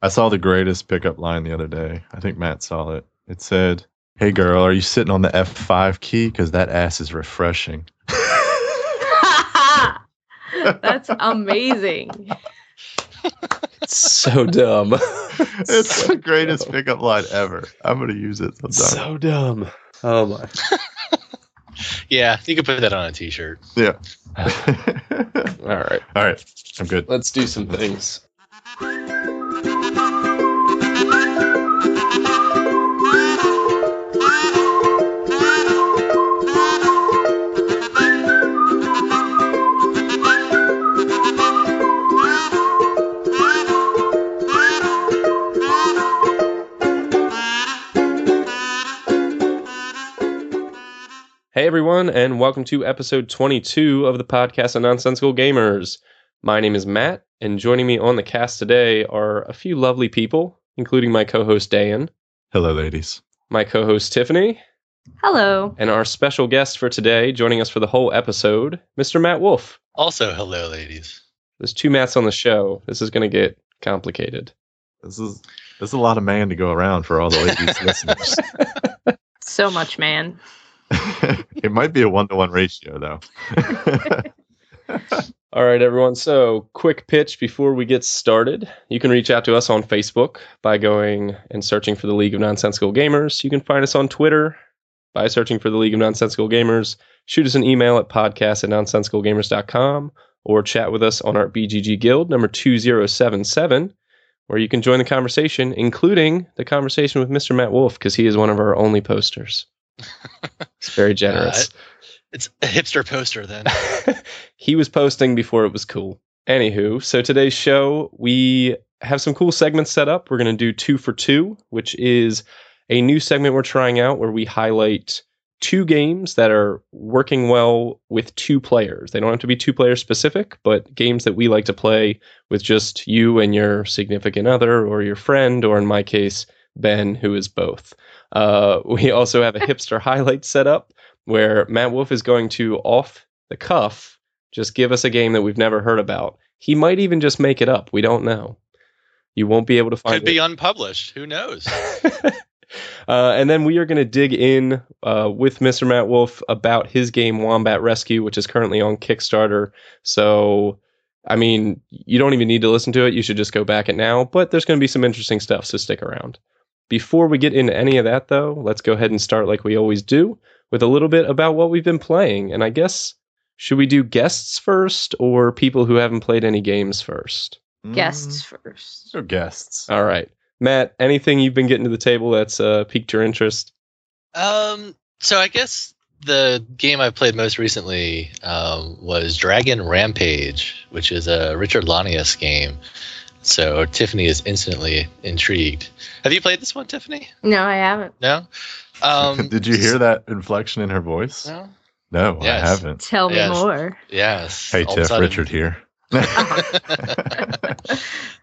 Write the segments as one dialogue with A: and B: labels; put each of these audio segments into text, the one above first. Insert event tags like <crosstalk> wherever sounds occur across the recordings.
A: I saw the greatest pickup line the other day. I think Matt saw it. It said, "Hey girl, are you sitting on the F5 key? Because that ass is refreshing." <laughs>
B: That's amazing.
C: It's so dumb. <laughs>
A: it's the greatest pickup line ever. I'm gonna use it sometime.
C: so dumb. Oh my. <laughs>
D: Yeah, you could put that on a T-shirt.
A: yeah.
C: All right.
A: All right, I'm good.
C: Let's do some things. Hey everyone, and welcome to episode 22 of the podcast of Nonsensical Gamers. My name is Matt, and joining me on the cast today are a few lovely people, including my co-host Dan,
A: Hello, ladies.
C: my co-host Tiffany,
B: Hello.
C: and our special guest for today, joining us for the whole episode, Mr. Matt Wolfe.
D: Also, hello, ladies.
C: There's two Matts on the show. This is going to get complicated.
A: This is this is a lot of man to go around for all the ladies <laughs> listeners.
B: So much, man. <laughs>
A: it might be a one to one ratio though. <laughs>
C: All right, everyone. So, quick pitch before we get started. You can reach out to us on Facebook by going and searching for the League of Nonsensical Gamers. You can find us on Twitter by searching for the League of Nonsensical Gamers. Shoot us an email at podcast at nonsensicalgamers.com or chat with us on our BGG Guild number 2077, where you can join the conversation, including the conversation with Mr. Matt Wolfe, because he is one of our only posters. It's very uh, generous.
D: It's a hipster poster then. <laughs>
C: he was posting before it was cool. Anywho, so today's show, we have some cool segments set up. We're going to do two for two, which is a new segment we're trying out where we highlight two games that are working well with two players. They don't have to be two player specific, but games that we like to play with just you and your significant other or your friend, or in my case, Ben, who is both. Uh, we also have a <laughs> hipster highlight set up where Matt Wolfe is going to, off the cuff, just give us a game that we've never heard about. He might even just make it up. We don't know. You won't be able to find it.
D: Could be unpublished. Who knows? <laughs>
C: uh, and then we are going to dig in uh, with Mr. Matt Wolfe about his game Wombat Rescue, which is currently on Kickstarter. So, I mean, you don't even need to listen to it. You should just go back it now. But there's going to be some interesting stuff, so stick around. Before we get into any of that, though, let's go ahead and start like we always do with a little bit about what we've been playing. And I guess, should we do guests first or people who haven't played any games first?
B: Guests
A: Mm,
B: first.
A: so guests.
C: All right. Matt, anything you've been getting to the table that's uh, piqued your interest?
D: um, so I guess the game I played most recently um, was Dragon Rampage, which is a Richard Launius game. So Tiffany is instantly intrigued. Have you played this one, Tiffany?
B: No, I haven't.
D: No. Um, <laughs>
A: Did you hear that inflection in her voice?
D: No.
A: No,
D: Yes.
A: I haven't.
B: Tell me
D: Yes.
B: more.
D: Yes.
A: Hey
D: all
A: Tiff,
D: sudden-
A: Richard here. <laughs>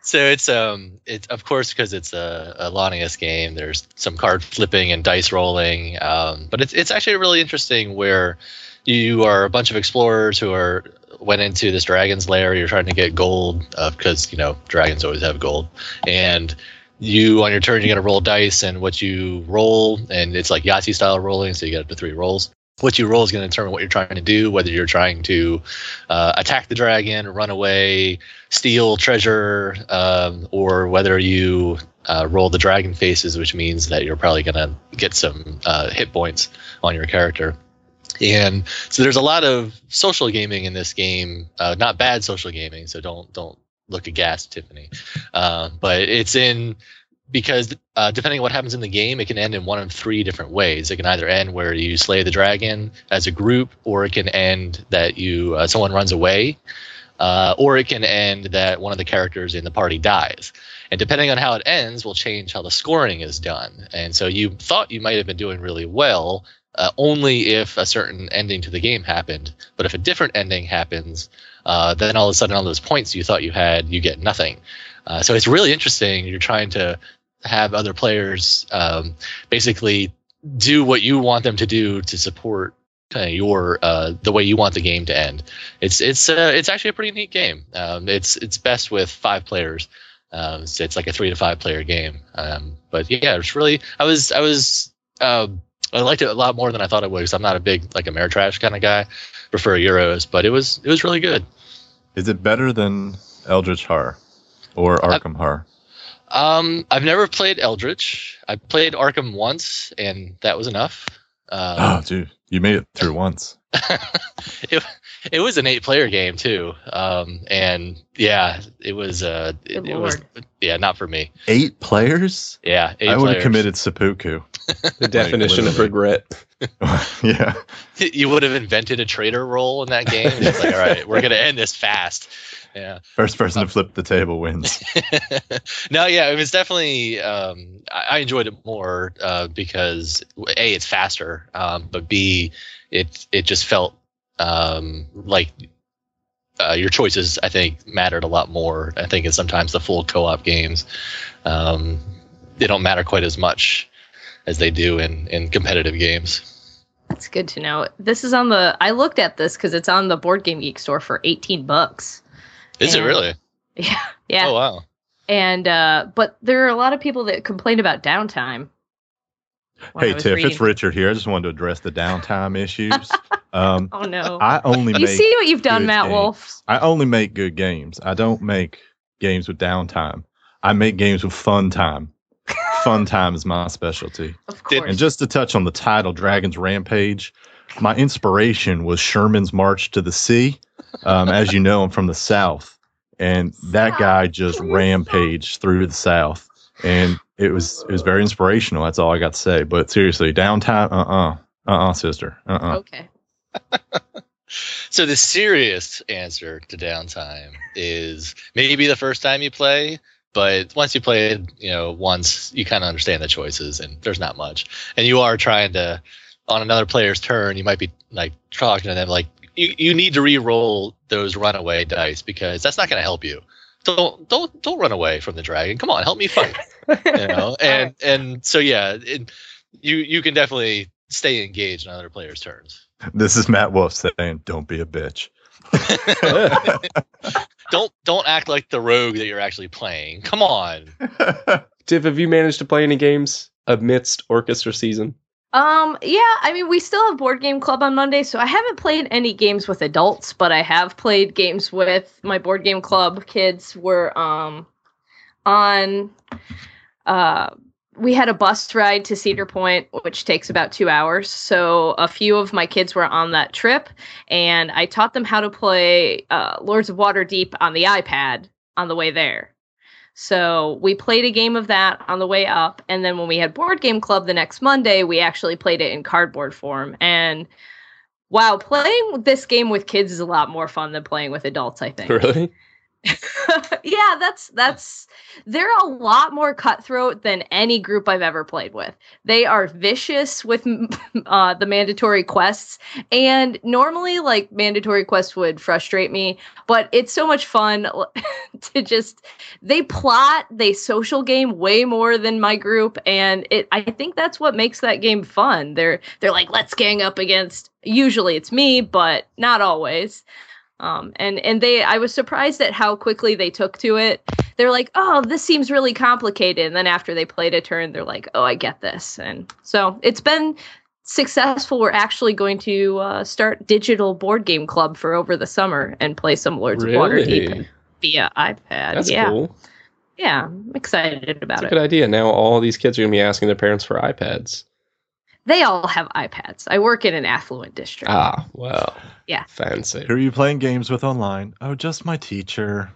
D: so it's um it's of course because it's a, a Launius game. There's some card flipping and dice rolling, um, but it's it's actually really interesting where you are a bunch of explorers who are went into this dragon's lair. You're trying to get gold because you know dragons always have gold, and you on your turn you got to roll dice, and what you roll, and it's like Yahtzee style rolling, so you get up to three rolls. What you roll is going to determine what you're trying to do, whether you're trying to uh, attack the dragon, run away, steal treasure, um, or whether you uh, roll the dragon faces, which means that you're probably going to get some uh, hit points on your character. And so there's a lot of social gaming in this game, uh, not bad social gaming. So don't don't look aghast, Tiffany. Uh, but it's in because uh, depending on what happens in the game, it can end in one of three different ways. It can either end where you slay the dragon as a group, or it can end that you uh, someone runs away, uh, or it can end that one of the characters in the party dies. And depending on how it ends, will change how the scoring is done. And so you thought you might have been doing really well, uh, only if a certain ending to the game happened. But if a different ending happens, uh, then all of a sudden all those points you thought you had, you get nothing. Uh, so it's really interesting. You're trying to have other players um, basically do what you want them to do to support kind of your uh, the way you want the game to end. It's it's uh, it's actually a pretty neat game. Um, it's it's best with five players, Um, so it's like a three to five player game. Um, but yeah, it's really I was I was um, I liked it a lot more than I thought it would because I'm not a big like Ameritrash kind of guy. Prefer Euros, but it was it was really good.
A: Is it better than Eldritch Horror or Arkham Horror?
D: Um, I've never played Eldritch. I played Arkham once, and that was enough. Um,
A: Oh, dude, you made it through once. <laughs>
D: it, it was an eight player game too. Um, and yeah, it was uh it, it was yeah, not for me.
A: Eight players?
D: Yeah, eight
A: I would have committed seppuku. <laughs>
C: The definition of regret. <laughs>
A: yeah. <laughs>
D: You would have invented a traitor role in that game. It's like, all right, we're gonna end this fast. Yeah.
A: First person to flip the table wins.
D: no, yeah, it was definitely. Um, I, I enjoyed it more uh, because a it's faster, um, but b it it just felt um, like uh, your choices. I think mattered a lot more. I think in sometimes the full co-op games, um, they don't matter quite as much as they do in in competitive games.
B: That's good to know. This is on the. I looked at this because it's on the Board Game Geek store for eighteen bucks.
D: Is it really? <laughs>
B: Yeah, yeah.
D: Oh wow.
B: And uh, but there are a lot of people that complain about downtime. When I
A: hey, Tiff,
B: reading.
A: it's Richard here. I just wanted to address the downtime issues. <laughs> Um,
B: Oh no!
A: I only
B: you
A: make
B: see what you've done, Matt
A: games.
B: Wolfe?
A: I only make good games. I don't make games with downtime. I make games with fun time. fun <laughs> time is my specialty.
B: Of course.
A: And just to touch on the title, Dragon's Rampage, my inspiration was Sherman's March to the Sea. Um, as you know, I'm from the South, and that guy just rampaged through the South, and it was it was very inspirational. That's all I got to say. But seriously, downtime, uh uh-uh, uh, sister, uh uh
B: okay. <laughs>
D: So the serious answer to downtime is maybe the first time you play, but once you play it, you know, once you kind of understand the choices and there's not much. And you are trying to on another player's turn, you might be like talking to them like you, you need to re-roll those runaway dice because that's not going to help you. Don't don't don't run away from the dragon. Come on, help me fight. You <laughs> know, and and so yeah, it, you you can definitely stay engaged on other players' turns.
A: This is Matt Wolfe saying, "Don't be a bitch." <laughs>
D: don't don't act like the rogue that you're actually playing. Come on. <laughs>
C: Tiff, have you managed to play any games amidst orchestra season?
B: Um, yeah, I mean, we still have board game club on Monday, so I haven't played any games with adults, but I have played games with my board game club kids. Were um on uh we had a bus ride to Cedar Point, which takes about two hours. So a few of my kids were on that trip, and I taught them how to play uh, Lords of Waterdeep on the iPad on the way there. So we played a game of that on the way up, and then when we had board game club the next Monday, we actually played it in cardboard form. And wow, playing this game with kids is a lot more fun than playing with adults. I think. <laughs>
C: Really? <laughs>
B: yeah, that's that's they're a lot more cutthroat than any group I've ever played with. They are vicious with <laughs> uh, the mandatory quests, and normally like mandatory quests would frustrate me, but it's so much fun <laughs> to just they plot, they social game way more than my group, and it I think that's what makes that game fun. They're they're like let's gang up against. Usually it's me, but not always um and and they i was surprised at how quickly they took to it they're like oh this seems really complicated and then after they played a turn they're like oh i get this and so it's been successful we're actually going to uh, start digital board game club for over the summer and play some lords of waterdeep
C: Really?
B: via ipad
C: That's
B: yeah
C: cool.
B: yeah i'm excited about
C: That's a
B: it
C: good idea. Now all these kids are going to be asking their parents for iPads.
B: They all have ipads i work in an affluent district
C: Ah, well.
B: Yeah.
C: Fancy.
A: Who are you playing games with online? Oh, just my teacher.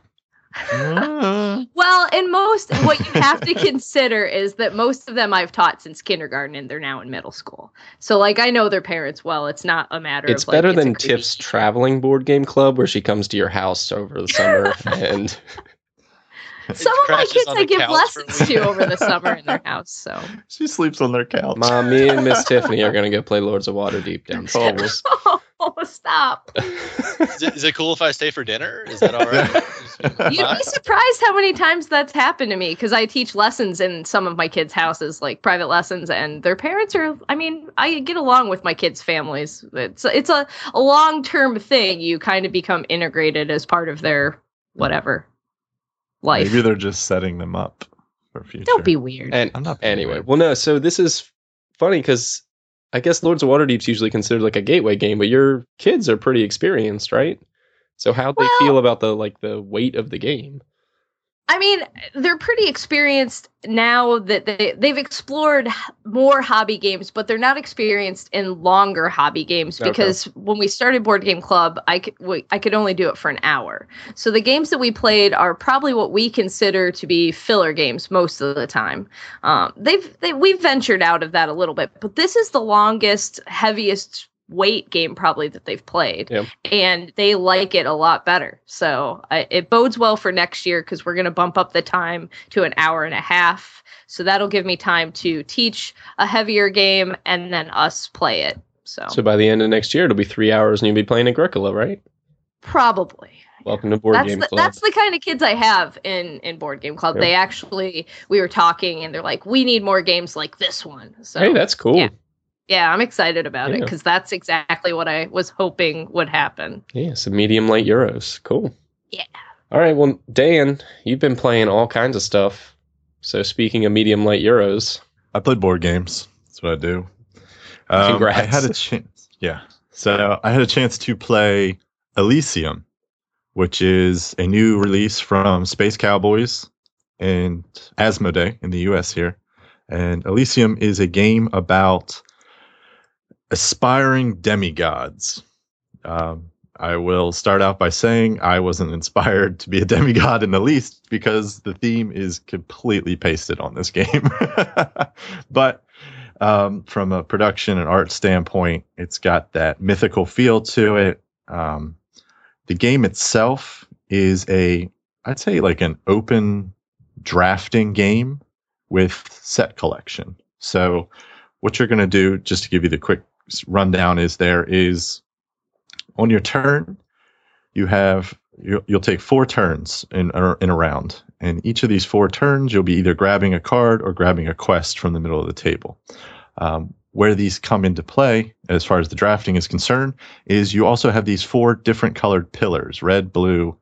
A: Ah. <laughs>
B: Well, and most what you have to consider is that most of them I've taught since kindergarten and they're now in middle school. So like I know their parents well. It's not a matter
C: It's
B: of like,
C: better
B: a
C: than
B: creepy
C: Tiff's traveling board game club where she comes to your house over the summer <laughs> and
B: Some of my kids I give
D: couch for a
B: lessons to over the summer in their <laughs> house. So
A: she sleeps on their couch.
C: Mom, me <laughs> and Miss Tiffany are going to go play Lords of Waterdeep downstairs. <laughs>
B: oh, stop.
D: Is it, is it cool if I stay for dinner? Is that all right?
B: You'd be surprised how many times that's happened to me because I teach lessons in some of my kids' houses, like private lessons, and their parents are. I mean, I get along with my kids' families. It's it's a, a long term thing. You kind of become integrated as part of their whatever. Life.
A: Maybe they're just setting them up for future.
B: Don't be weird.
C: And
A: I'm not. being
C: anyway,
A: weird.
C: well, no. So this is funny because I guess Lords of Waterdeep's usually considered like a gateway game, but your kids are pretty experienced, right? So how'd they feel about the like the weight of the game?
B: I mean, they're pretty experienced now that they they've explored more hobby games, but they're not experienced in longer hobby games
C: Okay.
B: because when we started Board Game Club, I could we, I could only do it for an hour. So the games that we played are probably what we consider to be filler games most of the time. Um, they've they, we've ventured out of that a little bit, but this is the longest, heaviest weight game probably that they've played and they like it a lot better. So I, it bodes well for next year because we're going to bump up the time to an hour and a half. So that'll give me time to teach a heavier game and then us play it. So,
C: So by the end of next year, it'll be three hours, and you'll be playing Agricola, right?
B: probably.
C: Welcome to Board
B: that's
C: Game
B: the,
C: Club.
B: that's the kind of kids I have in in board game club.
C: Yep.
B: They actually we were talking and they're like, we need more games like this one. So
C: hey, that's cool.
B: yeah. Yeah, I'm excited about it because that's exactly what I was hoping would happen.
C: Yeah, some medium light euros. Cool.
B: Yeah.
C: All right. Well, Dan, you've been playing all kinds of stuff. So speaking of medium light euros,
A: I played board games. That's what I do. Um, I had a chance. Yeah. So I had a chance to play Elysium, which is a new release from Space Cowboys and Asmodee in the US here. And Elysium is a game about aspiring demigods. Um, I will start out by saying I wasn't <laughs> inspired to be a demigod in the least because the theme is completely pasted on this game. <laughs> but um, from a production and art standpoint, it's got that mythical feel to it. Um, the game itself is a, I'd say, like an open drafting game with set collection. So, what you're going to do, just to give you the quick rundown, is there is on your turn, you have you'll, take four turns in in a round, and each of these four turns, you'll be either grabbing a card or grabbing a quest from the middle of the table. Um, where these come into play, as far as the drafting is concerned, is you also have these four different colored pillars: red, blue,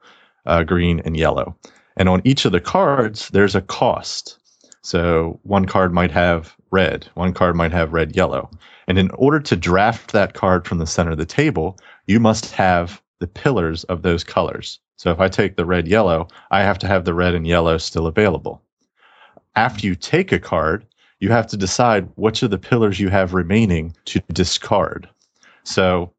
A: uh, green, and yellow. And on each of the cards, there's a cost. So one card might have red, one card might have red, yellow. And in order to draft that card from the center of the table, you must have the pillars of those colors. So if I take the red, yellow, I have to have the red and yellow still available. After you take a card, you have to decide which of the pillars you have remaining to discard. So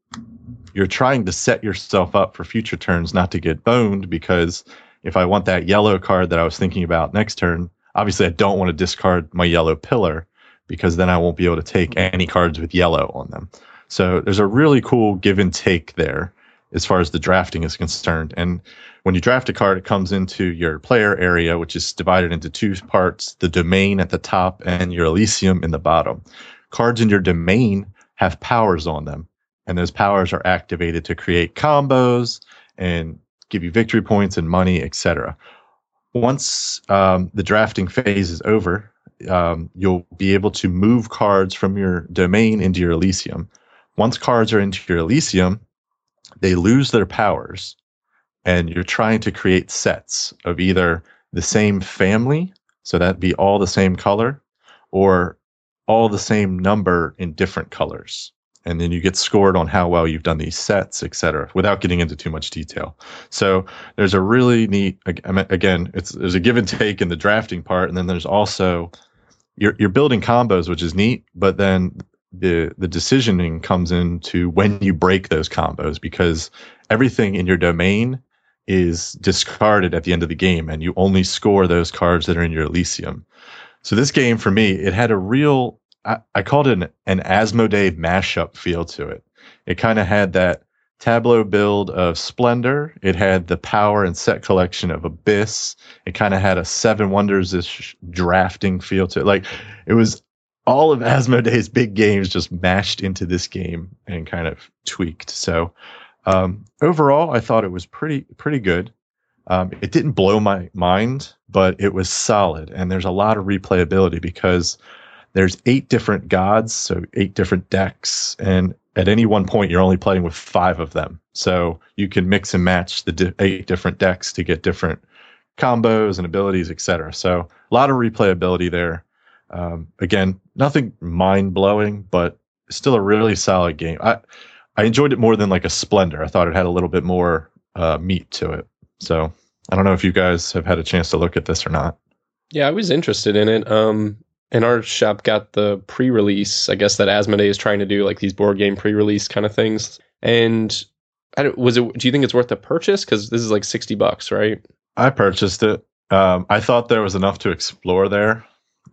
A: you're trying to set yourself up for future turns not to get boned because if I want that yellow card that I was thinking about next turn, obviously I don't want to discard my yellow pillar because then I won't be able to take mm-hmm. any cards with yellow on them. So there's a really cool give and take there as far as the drafting is concerned. And when you draft a card, it comes into your player area, which is divided into two parts the domain at the top and your Elysium in the bottom. Cards in your domain have powers on them, and those powers are activated to create combos and give you victory points and money, etc. Once um, the drafting phase is over, um, you'll be able to move cards from your domain into your Elysium. Once cards are into your Elysium, they lose their powers, and you're trying to create sets of either the same family, so that'd be all the same color, or all the same number in different colors. And then you get scored on how well you've done these sets, et cetera, without getting into too much detail. So there's a really neat, again, it's there's a give and take in the drafting part, and then there's also you're you're building combos, which is neat, but then the the decisioning comes into when you break those combos because everything in your domain is discarded at the end of the game, and you only score those cards that are in your Elysium. So this game for me, it had a real I, I called it an, an Asmodee mashup feel to it. It kind of had that tableau build of Splendor. It had the power and set collection of Abyss. It kind of had a Seven Wonders ish drafting feel to it. Like it was all of Asmodee's big games just mashed into this game and kind of tweaked. So um, overall, I thought it was pretty pretty good. Um, it didn't blow my mind, but it was solid, and there's a lot of replayability because there's eight different gods, so eight different decks, and at any one point you're only playing with five of them. So you can mix and match the di- eight different decks to get different combos and abilities, etc. So a lot of replayability there. Um, again, nothing mind blowing, but still a really solid game. I I enjoyed it more than like a Splendor. I thought it had a little bit more uh, meat to it. So I don't know if you guys have had a chance to look at this or not.
C: Yeah, I was interested in it. Um, and our shop got the pre-release. I guess that Asmodee is trying to do like these board game pre-release kind of things. And I don't, was it? Do you think it's worth the purchase? Because this is like sixty bucks, right?
A: I purchased it. Um, I thought there was enough to explore there.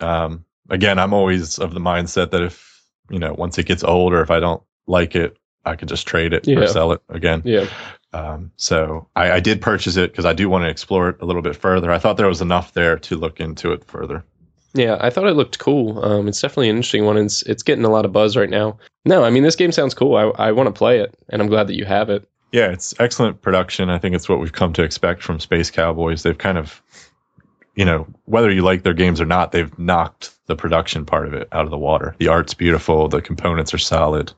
A: Um, again, I'm always of the mindset that if you know once it gets old or if I don't like it, I could just trade it
C: Yeah.
A: or sell it again.
C: Yeah.
A: Um, so I, I did purchase it because I do want to explore it a little bit further. I thought there was enough there to look into it further.
C: Yeah, I thought it looked cool. Um, it's definitely an interesting one. It's it's getting a lot of buzz right now. No, I mean this game sounds cool. I I want to play it, and I'm glad that you have it.
A: Yeah, it's excellent production. I think it's what we've come to expect from Space Cowboys. They've kind of, you know, whether you like their games or not, they've knocked the production part of it out of the water. The art's beautiful, the components are solid.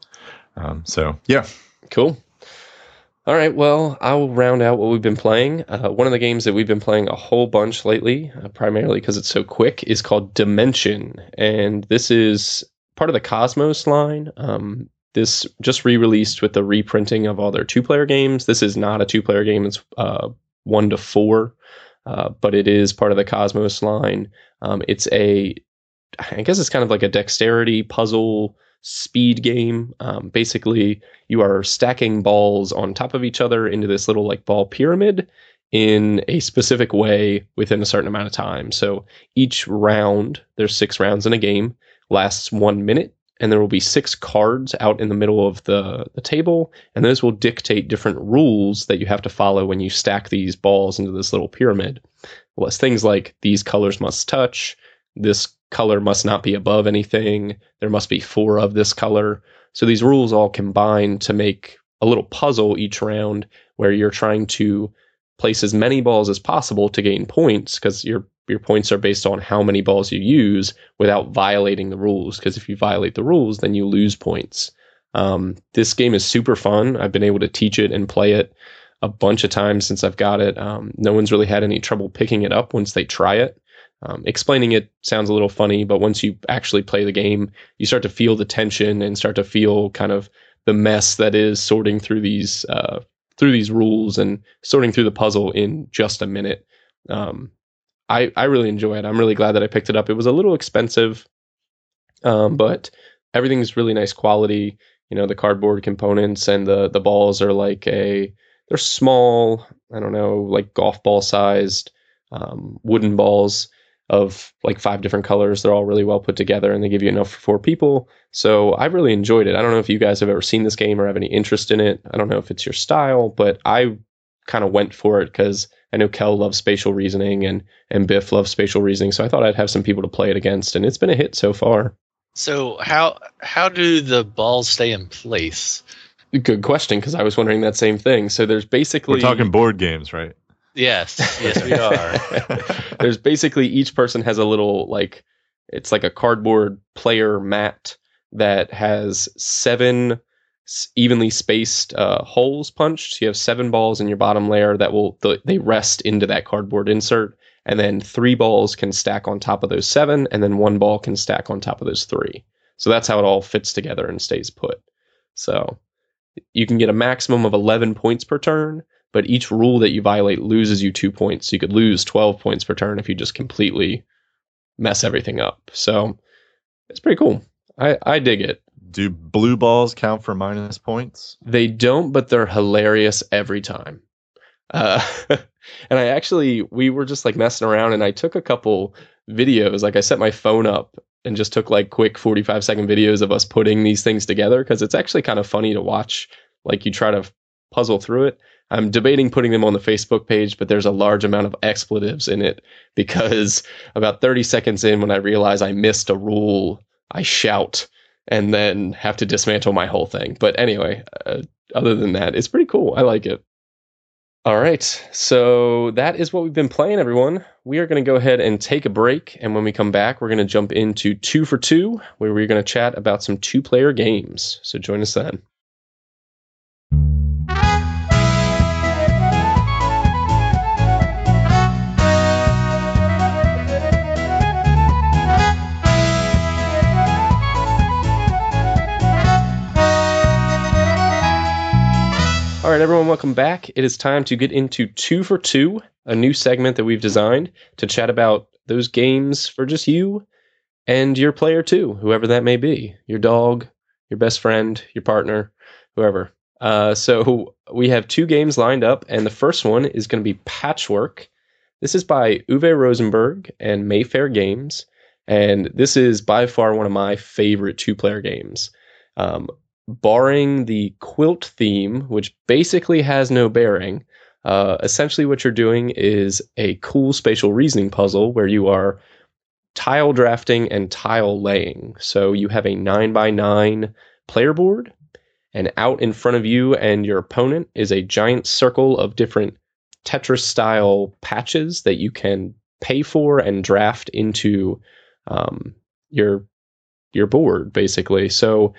A: Um, so yeah,
C: Cool. All right, well, I'll round out what we've been playing. Uh, one of the games that we've been playing a whole bunch lately, uh, primarily because it's so quick, is called Dimension. And this is part of the Cosmos line. Um, this just re released with the reprinting of all their two player games. This is not a two player game, it's uh, one to four, uh, but it is part of the Cosmos line. Um, it's a, I guess it's kind of like a dexterity puzzle speed game. Um, basically, you are stacking balls on top of each other into this little like ball pyramid in a specific way within a certain amount of time. So each round, there's six rounds in a game, lasts one minute, and there will be six cards out in the middle of the, the table, and those will dictate different rules that you have to follow when you stack these balls into this little pyramid. Well, it's things like these colors must touch, this color must not be above anything, there must be four of this color. So these rules all combine to make a little puzzle each round where you're trying to place as many balls as possible to gain points because your your points are based on how many balls you use without violating the rules. Because if you violate the rules, then you lose points. Um, this game is super fun. I've been able to teach it and play it a bunch of times since I've got it. Um, no one's really had any trouble picking it up once they try it. Um, explaining it sounds a little funny, but once you actually play the game, you start to feel the tension and start to feel kind of the mess that is sorting through these uh, through these rules and sorting through the puzzle in just a minute. Um, I I really enjoy it. I'm really glad that I picked it up. It was a little expensive, um, but everything's really nice quality. You know, the cardboard components and the the balls are like a they're small. I don't know, like golf ball sized um, wooden balls of like five different colors. They're all really well put together and they give you enough for four people. So I really enjoyed it. I don't know if you guys have ever seen this game or have any interest in it. I don't know if it's your style, but I kind of went for it because I know Kel loves spatial reasoning and and Biff loves spatial reasoning. So I thought I'd have some people to play it against, and it's been a hit so far.
D: So how how do the balls stay in place?
C: Good question because I was wondering that same thing. So there's basically
A: we're talking board games, right?
D: Yes, yes, we <laughs> are. <laughs>
C: there's basically each person has a little like it's like a cardboard player mat that has seven evenly spaced uh, holes punched. So you have seven balls in your bottom layer that will th- they rest into that cardboard insert, and then three balls can stack on top of those seven, and then one ball can stack on top of those three. So that's how it all fits together and stays put. So you can get a maximum of 11 points per turn, but each rule that you violate loses you two points. So you could lose 12 points per turn if you just completely mess everything up. So it's pretty cool. I, I dig it.
A: Do blue balls count for minus points?
C: They don't, but they're hilarious every time. Uh, <laughs> and I actually, we were just like messing around and I took a couple videos. Like I set my phone up and just took like quick 45 second videos of us putting these things together because it's actually kind of funny to watch. Like you try to puzzle through it. I'm debating putting them on the Facebook page, but there's a large amount of expletives in it because about 30 seconds in, when I realize I missed a rule, I shout and then have to dismantle my whole thing. But anyway, uh, other than that, it's pretty cool. I like it. All right. So that is what we've been playing, everyone. We are going to go ahead and take a break. And when we come back, we're going to jump into two for two, where we're going to chat about some two player games. So join us then. Right, everyone, welcome back. It is time to get into two for two, a new segment that we've designed to chat about those games for just you and your player too, whoever that may be, your dog, your best friend, your partner, whoever. Uh, so we have two games lined up, and the first one is going to be Patchwork. This is by Uwe Rosenberg and Mayfair Games, and this is by far one of my favorite two-player games. Um, barring the quilt theme, which basically has no bearing, uh, essentially what you're doing is a cool spatial reasoning puzzle where you are tile drafting and tile laying. So you have a nine by nine player board, and out in front of you and your opponent is a giant circle of different Tetris style patches that you can pay for and draft into um, your your board basically. So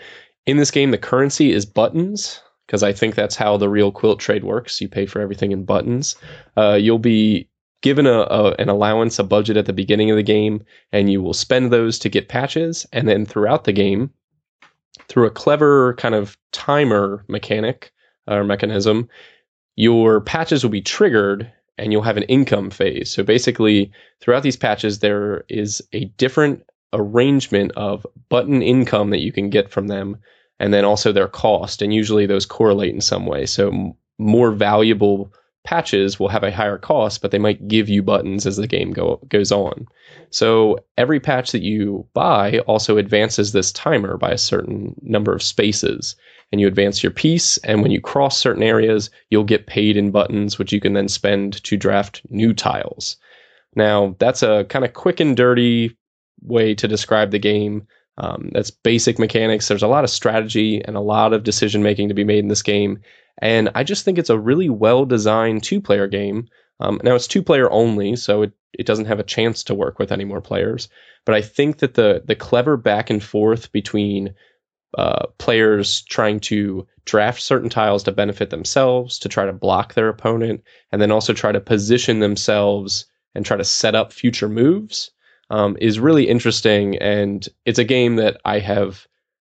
C: in this game, the currency is buttons because I think that's how the real quilt trade works. You pay for everything in buttons. Uh, you'll be given a, a, an allowance, a budget at the beginning of the game, and you will spend those to get patches. And then throughout the game, through a clever kind of timer mechanic or mechanism, your patches will be triggered and you'll have an income phase. So basically, throughout these patches, there is a different arrangement of button income that you can get from them and then also their cost. And usually those correlate in some way. So m- more valuable patches will have a higher cost, but they might give you buttons as the game go, goes on. So every patch that you buy also advances this timer by a certain number of spaces. And you advance your piece, and when you cross certain areas, you'll get paid in buttons, which you can then spend to draft new tiles. Now, that's a kind of quick and dirty way to describe the game. Um, that's basic mechanics. There's a lot of strategy and a lot of decision making to be made in this game. And I just think it's a really well designed two player game. Um, now, it's two player only, so it, it doesn't have a chance to work with any more players. But I think that the, the clever back and forth between uh, players trying to draft certain tiles to benefit themselves, to try to block their opponent, and then also try to position themselves and try to set up future moves um, is really interesting. And it's a game that I have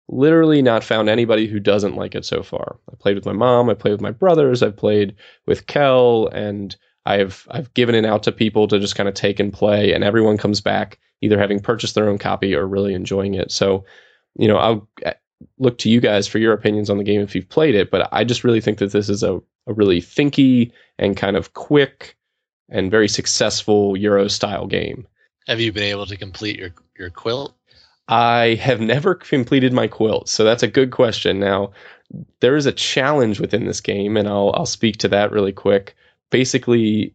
C: literally not found anybody who doesn't like it so far. I played with my mom, I played with my brothers, I've played with Kel, and I've I've given it out to people to just kind of take and play, and everyone comes back either having purchased their own copy or really enjoying it. So, you know, I'll look to you guys for your opinions on the game if you've played it, but I just really think that this is a, a really thinky and kind of quick and very successful Euro style game.
D: Have you been able to complete your your quilt?
C: I have never completed my quilt, so that's a good question. Now, there is a challenge within this game, and I'll I'll speak to that really quick. Basically,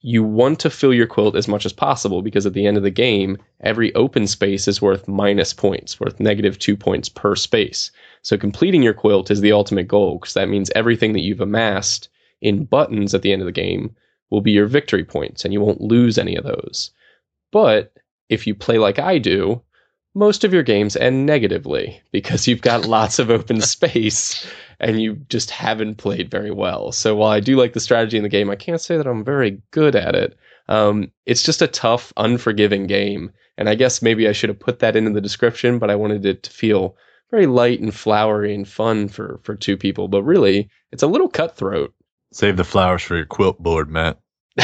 C: you want to fill your quilt as much as possible because at the end of the game, every open space is worth minus points, worth negative two points per space. So completing your quilt is the ultimate goal because that means everything that you've amassed in buttons at the end of the game will be your victory points, and you won't lose any of those. But if you play like I do, most of your games end negatively because you've got <laughs> lots of open space and you just haven't played very well. So while I do like the strategy in the game, I can't say that I'm very good at it. Um, it's just a tough, unforgiving game. And I guess maybe I should have put that in the description, but I wanted it to feel very light and flowery and fun for, for two people. But really, it's a little cutthroat.
A: Save the flowers for your quilt board, Matt. <laughs>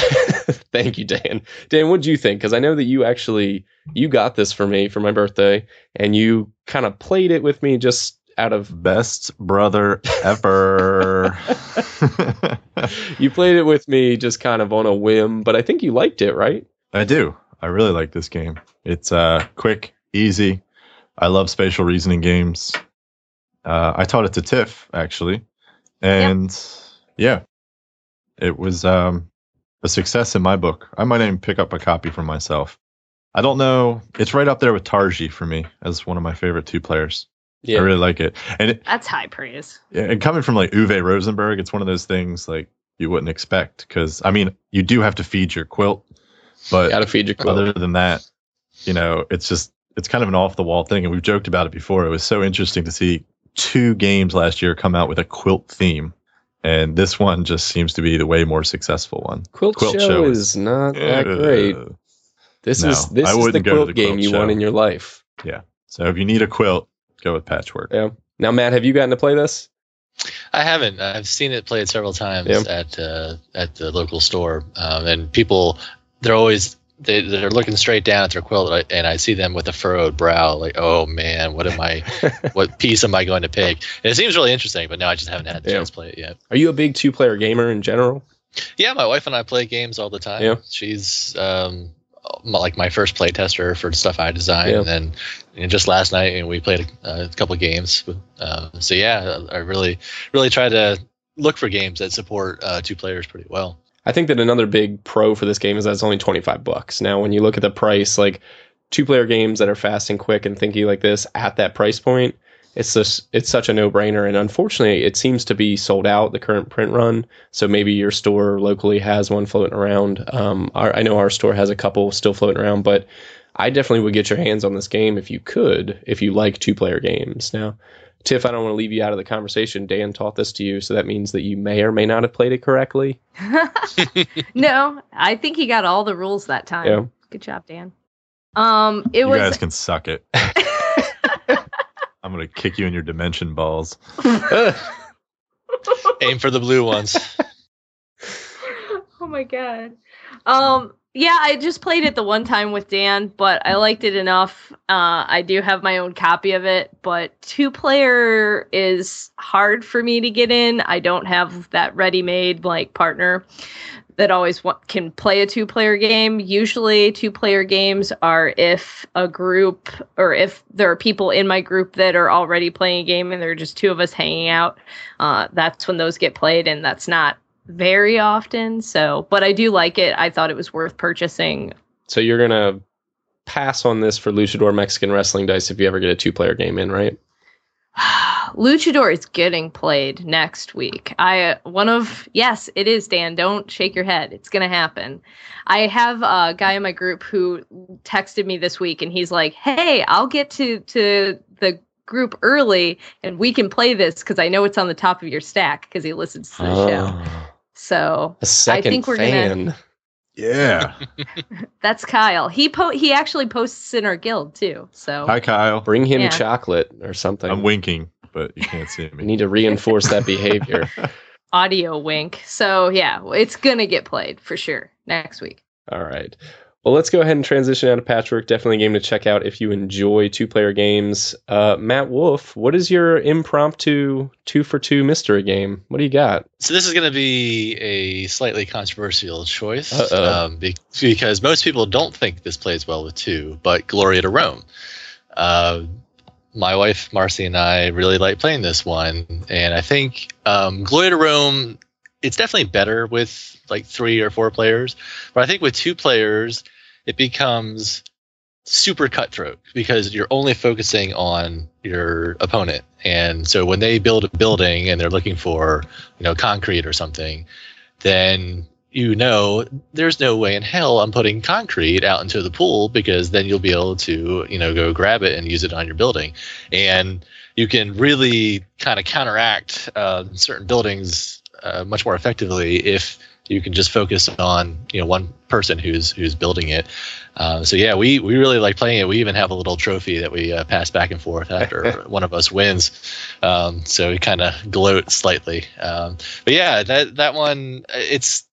A: <laughs>
C: Thank you, Dan. Dan, what do you think? Because I know that you actually you got this for me for my birthday, and you kind of played it with me just out of
A: best brother ever. <laughs>
C: you played it with me just kind of on a whim, but I think you liked it, right?
A: I do. I really like this game. It's uh quick, easy. I love spatial reasoning games. Uh, I taught it to Tiff actually, and yeah, it was um a success in my book. I might even pick up a copy for myself. I don't know. It's right up there with Targi for me as one of my favorite two players. Yeah. I really like it. And it,
B: that's high praise.
A: And coming from like Uwe Rosenberg, it's one of those things like you wouldn't expect because I mean, you do have to feed your quilt, but
C: gotta feed your quilt.
A: Other than that, you know, it's just it's kind of an off the wall thing, and we've joked about it before. It was so interesting to see two games last year come out with a quilt theme and this one just seems to be the way more successful one.
C: Quilt, quilt show, show, is not that uh, great. This no, is this is the quilt, the game quilt you show. want in your life.
A: Yeah. So if you need a quilt, go with Patchwork.
C: Yeah. Now, Matt, have you gotten to play this?
D: I haven't. I've seen it played several times
C: Yeah.
D: at uh, at the local store, um, and people they're always they, they're looking straight down at their quilt, and I see them with a furrowed brow, like, "Oh man, what am I? <laughs> what piece am I going to pick?" And it seems really interesting, but no, I just haven't had the
C: Yeah.
D: chance to play it yet.
C: Are you a big two player gamer in general?
D: Yeah, my wife and I play games all the time.
C: Yeah.
D: She's um, like my first play tester for stuff I design,
C: Yeah.
D: and then just last night and we played a, a couple of games. Uh, so yeah, I really really try to look for games that support uh, two players pretty well.
C: I think that another big pro for this game is that it's only 25 bucks. Now, when you look at the price, like two player games that are fast and quick and thinky like this at that price point, it's just it's such a no brainer. And unfortunately, it seems to be sold out the current print run. So maybe your store locally has one floating around. Um, our, I know our store has a couple still floating around, but I definitely would get your hands on this game if you could, if you like two player games. Now, Tiff, I don't want to leave you out of the conversation. Dan taught this to you, so that means that you may or may not have played it correctly. <laughs> <laughs>
B: no, I think he got all the rules that time.
C: Yeah.
B: Good job, Dan. Um, it
A: you
B: was
A: guys can suck it. <laughs> I'm gonna kick you in your dimension balls.
D: Aim for the blue ones.
B: oh my god. Um yeah, I just played it the one time with Dan, but I liked it enough. Uh I do have my own copy of it, but two player is hard for me to get in. I don't have that ready-made like partner that always wa- can play a two player game. Usually two player games are if a group or if there are people in my group that are already playing a game and there are just two of us hanging out. Uh, that's when those get played and that's not very often. So, but I do like it. I thought it was worth purchasing.
C: So you're gonna pass on this for Luchador Mexican Wrestling Dice if you ever get a two player game in, right? <sighs>
B: Luchador is getting played next week. I one of yes, it is Dan. Don't shake your head. It's gonna happen. I have a guy in my group who texted me this week, and he's like, "Hey, I'll get to to the group early, and we can play this because I know it's on the top of your stack because he listens to the show."
C: Ah.
B: So
C: a second
B: think we're gonna-
C: fan.
A: Yeah. <laughs>
B: that's Kyle. He po- he actually posts in our guild too. So
A: Hi, Kyle.
C: Bring him
B: Yeah.
C: chocolate or something.
A: I'm winking, but you can't see
C: We
A: me.
C: need to reinforce that behavior. <laughs>
B: audio wink. So yeah, it's gonna get played for sure next week.
C: All right. Well, let's go ahead and transition out of Patchwork. Definitely a game to check out if you enjoy two player games. Uh, Matt Wolfe, what is your impromptu two for two mystery game? What do you got?
D: So this is going to be a slightly controversial choice um, be- because most people don't think this plays well with two, but Glory to Rome. Uh, my wife Marcy and I really like playing this one, and I think um, Glory to Rome. It's definitely better with like three or four players, but I think with two players, it becomes super cutthroat because you're only focusing on your opponent, and so when they build a building and they're looking for you know concrete or something, then you know there's no way in hell I'm putting concrete out into the pool because then you'll be able to you know go grab it and use it on your building, and you can really kind of counteract uh, certain buildings uh, much more effectively if you can just focus on you know one person who's who's building it. Uh, so yeah, we we really like playing it. We even have a little trophy that we uh, pass back and forth after <laughs> one of us wins. Um, so we kind of gloat slightly. Um, but yeah, that that one it's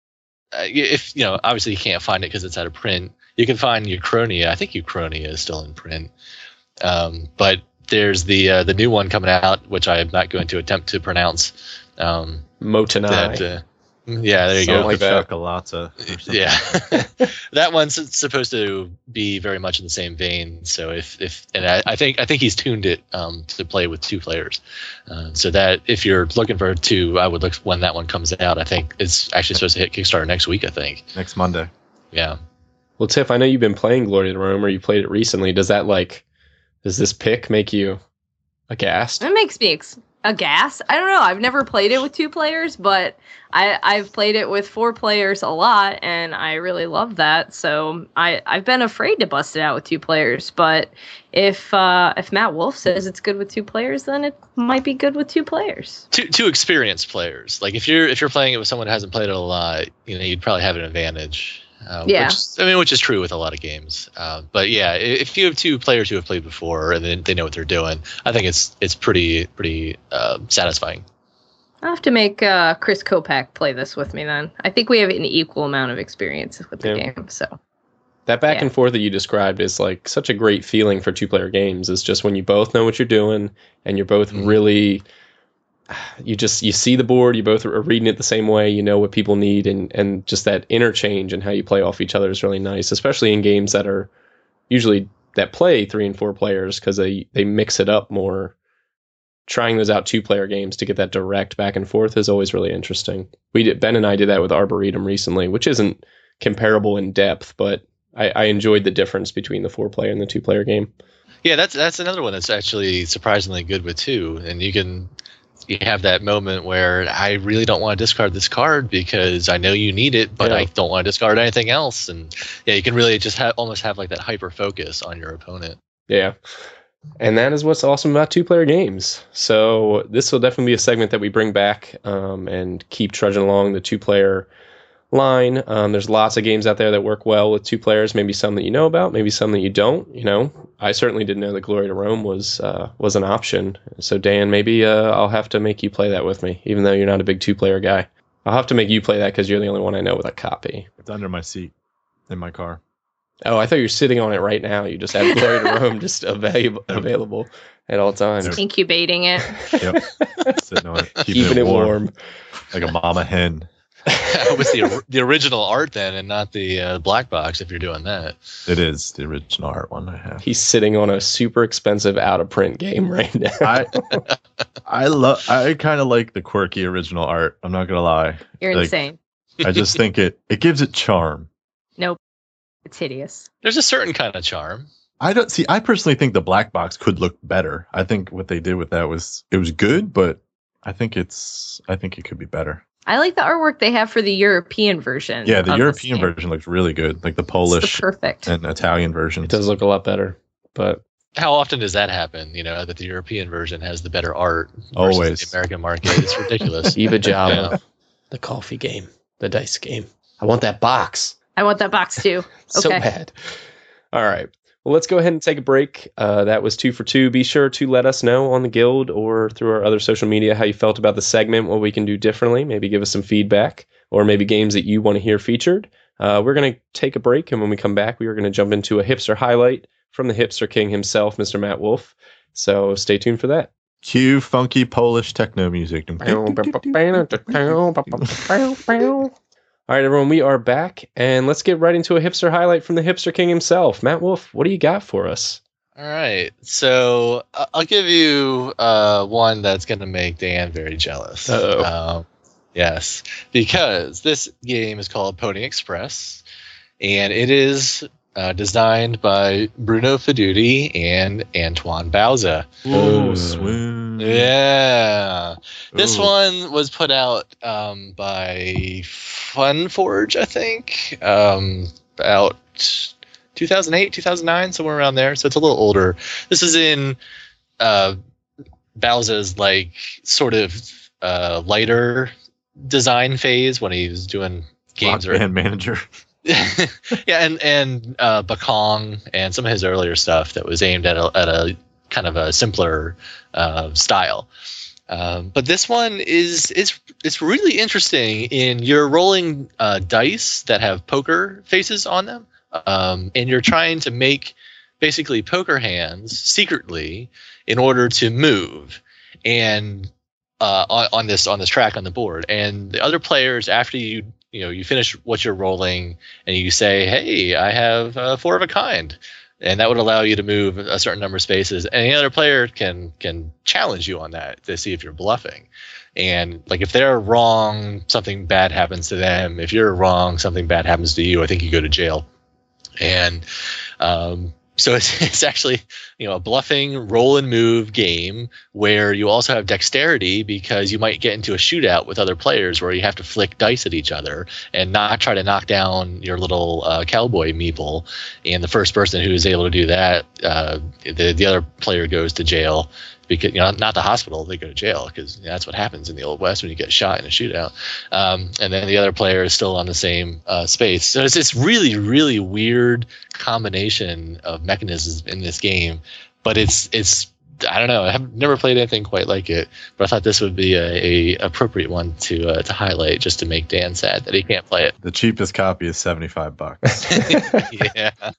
D: uh, if you know obviously you can't find it because it's out of print. You can find Uchronia. I think Uchronia is still in print. Um, but there's the uh, the new one coming out, which I am not going to attempt to pronounce. Um,
C: Mottainai.
D: that, uh, yeah, there you
C: Something
D: go.
C: like that.
A: Chocolata.
D: Yeah, <laughs> <laughs> that one's supposed to be very much in the same vein. So if if and I, I think I think he's tuned it um, to play with two players. Uh, so that if you're looking for two, I would look when that one comes out. I think it's actually supposed to hit Kickstarter next week. I think.
A: Next Monday.
D: Yeah.
C: Well, Tiff, I know you've been playing Glory to Rome or you played it recently. Does that like, does this pick make you aghast?
B: It makes me ex- aghast. I don't know. I've never played it with two players, but I I've played it with four players a lot, and I really love that. So I I've been afraid to bust it out with two players, but if uh, if Matt Wolfe says it's good with two players, then it might be good with two players.
D: Two two experienced players. Like if you're if you're playing it with someone who hasn't played it a lot, you know, you'd probably have an advantage. Uh,
B: Yeah.
D: Which, I mean, which is true with a lot of games. Uh, but yeah, if you have two players who have played before and they know what they're doing, I think it's it's pretty pretty uh, satisfying.
B: I'll have to make uh, Chris Kopak play this with me then. I think we have an equal amount of experience with the
C: Yeah.
B: game. So
C: That back
B: Yeah.
C: and forth that you described is like such a great feeling for two player games. It's just when you both know what you're doing and you're both
D: Mhm.
C: really <sighs> you just you see the board, you both are reading it the same way, you know what people need and and just that interchange and how you play off each other is really nice, especially in games that are usually that play 3 and 4 players cuz they they mix it up more. Trying those out two player games to get that direct back and forth is always really interesting. We did Ben and I did that with Arboretum recently, which isn't comparable in depth, but I, I enjoyed the difference between the four player and the two player game.
D: Yeah, that's that's another one that's actually surprisingly good with two, and you can you have that moment where I really don't want to discard this card because I know you need it, but
C: Yeah.
D: I don't want to discard anything else, and yeah, you can really just have almost have like that hyper focus on your opponent.
C: Yeah. And that is what's awesome about two player games. So this will definitely be a segment that we bring back um, and keep trudging along the two player line. Um, there's lots of games out there that work well with two players. Maybe some that you know about, maybe some that you don't. You know, I certainly didn't know that Glory to Rome was uh, was an option. So Dan, maybe uh, I'll have to make you play that with me, even though you're not a big two player guy. I'll have to make you play that because you're the only one I know with a copy.
A: It's under my seat in my car.
C: Oh, I thought you were sitting on it right now. You just have Glory to Rome just available available at all times.
B: incubating it.
A: Yep. Sitting on it, <laughs> keeping,
C: Keeping it warm.
A: like a mama hen. <laughs>
D: with the the original art then, and not the uh, black box. If you're doing that,
A: It is the original art one I have.
C: He's sitting on a super expensive out of print game right now.
A: I I love. I kind of like the quirky original art. I'm not gonna lie.
B: You're
A: Like-
B: insane.
A: I just think it it gives it charm.
B: Nope. It's hideous.
D: there's a certain kind of charm.
A: I don't see. I personally think the black box could look better. I think what they did with that was it was good, but I think it's. I think it could be better.
B: I like the artwork they have for the European version.
A: Yeah, the European version looks really good, like the
B: It's the
A: Polish
B: perfect.
A: and Italian version.
C: it does look a lot better, but
D: How often does that happen? You know that the European version has the better art.
A: Always.
D: the American market. It's ridiculous. <laughs>
C: Eva Java,
D: Yeah.
C: the coffee game, the dice game. I want that box
B: I want that box too. <laughs>
C: so
B: Okay.
C: bad. All right. Well, let's go ahead and take a break. Uh, that was two for two. Be sure to let us know on the guild or through our other social media how you felt about the segment, what we can do differently. Maybe give us some feedback or maybe games that you want to hear featured. Uh, we're going to take a break, and when we come back, we are going to jump into a hipster highlight from the hipster king himself, Mr. Matt Wolfe. So stay tuned for that.
A: Cue funky Polish techno music.
C: All right, everyone, we are back, and let's get right into a hipster highlight from the hipster king himself. Matt Wolfe, what do you got for us?
D: All right, so uh, I'll give you uh, one that's going to make Dan very jealous.
C: Uh-oh.
D: Um, yes, because this game is called Pony Express, and it is uh, designed by Bruno Faidutti and Antoine Bauza.
A: Ooh,
C: Uh,
A: swoon.
D: Yeah, this
A: Ooh.
D: one was put out um, by FunForge, I think, um, about 2008, 2009, somewhere around there. So it's a little older. This is in uh, Bauza's like sort of uh, lighter design phase when he was doing games.
A: Rock band manager. <laughs> <laughs>
D: yeah, and and uh, Bakong and some of his earlier stuff that was aimed at a, at a kind of a simpler uh, style. Um, but this one is is it's really interesting in you're rolling uh, dice that have poker faces on them, um, and you're trying to make basically poker hands secretly in order to move and uh, on, on this on this track on the board. And the other players after you you know you finish what you're rolling and you say, "Hey, I have uh, four of a kind," and that would allow you to move a certain number of spaces. And the other player can can challenge you on that to see if you're bluffing. And like if they're wrong, something bad happens to them. If you're wrong, something bad happens to you. I think you go to jail. And um, so it's, <laughs> it's actually you know a bluffing roll and move game where you also have dexterity because you might get into a shootout with other players where you have to flick dice at each other and not try to knock down your little uh, cowboy meeple. And the first person who is able to do that, uh, the the other player goes to jail because you know not the hospital they go to jail because that's what happens in the old west when you get shot in a shootout. Um, and then the other player is still on the same uh, space. So it's this really really weird combination of mechanisms in this game but it's it's I don't know. I've never played anything quite like it, but I thought this would be a, a appropriate one to uh, to highlight just to make Dan sad that he can't play it.
A: The cheapest copy is 75 bucks. <laughs> <laughs>
D: yeah,
A: I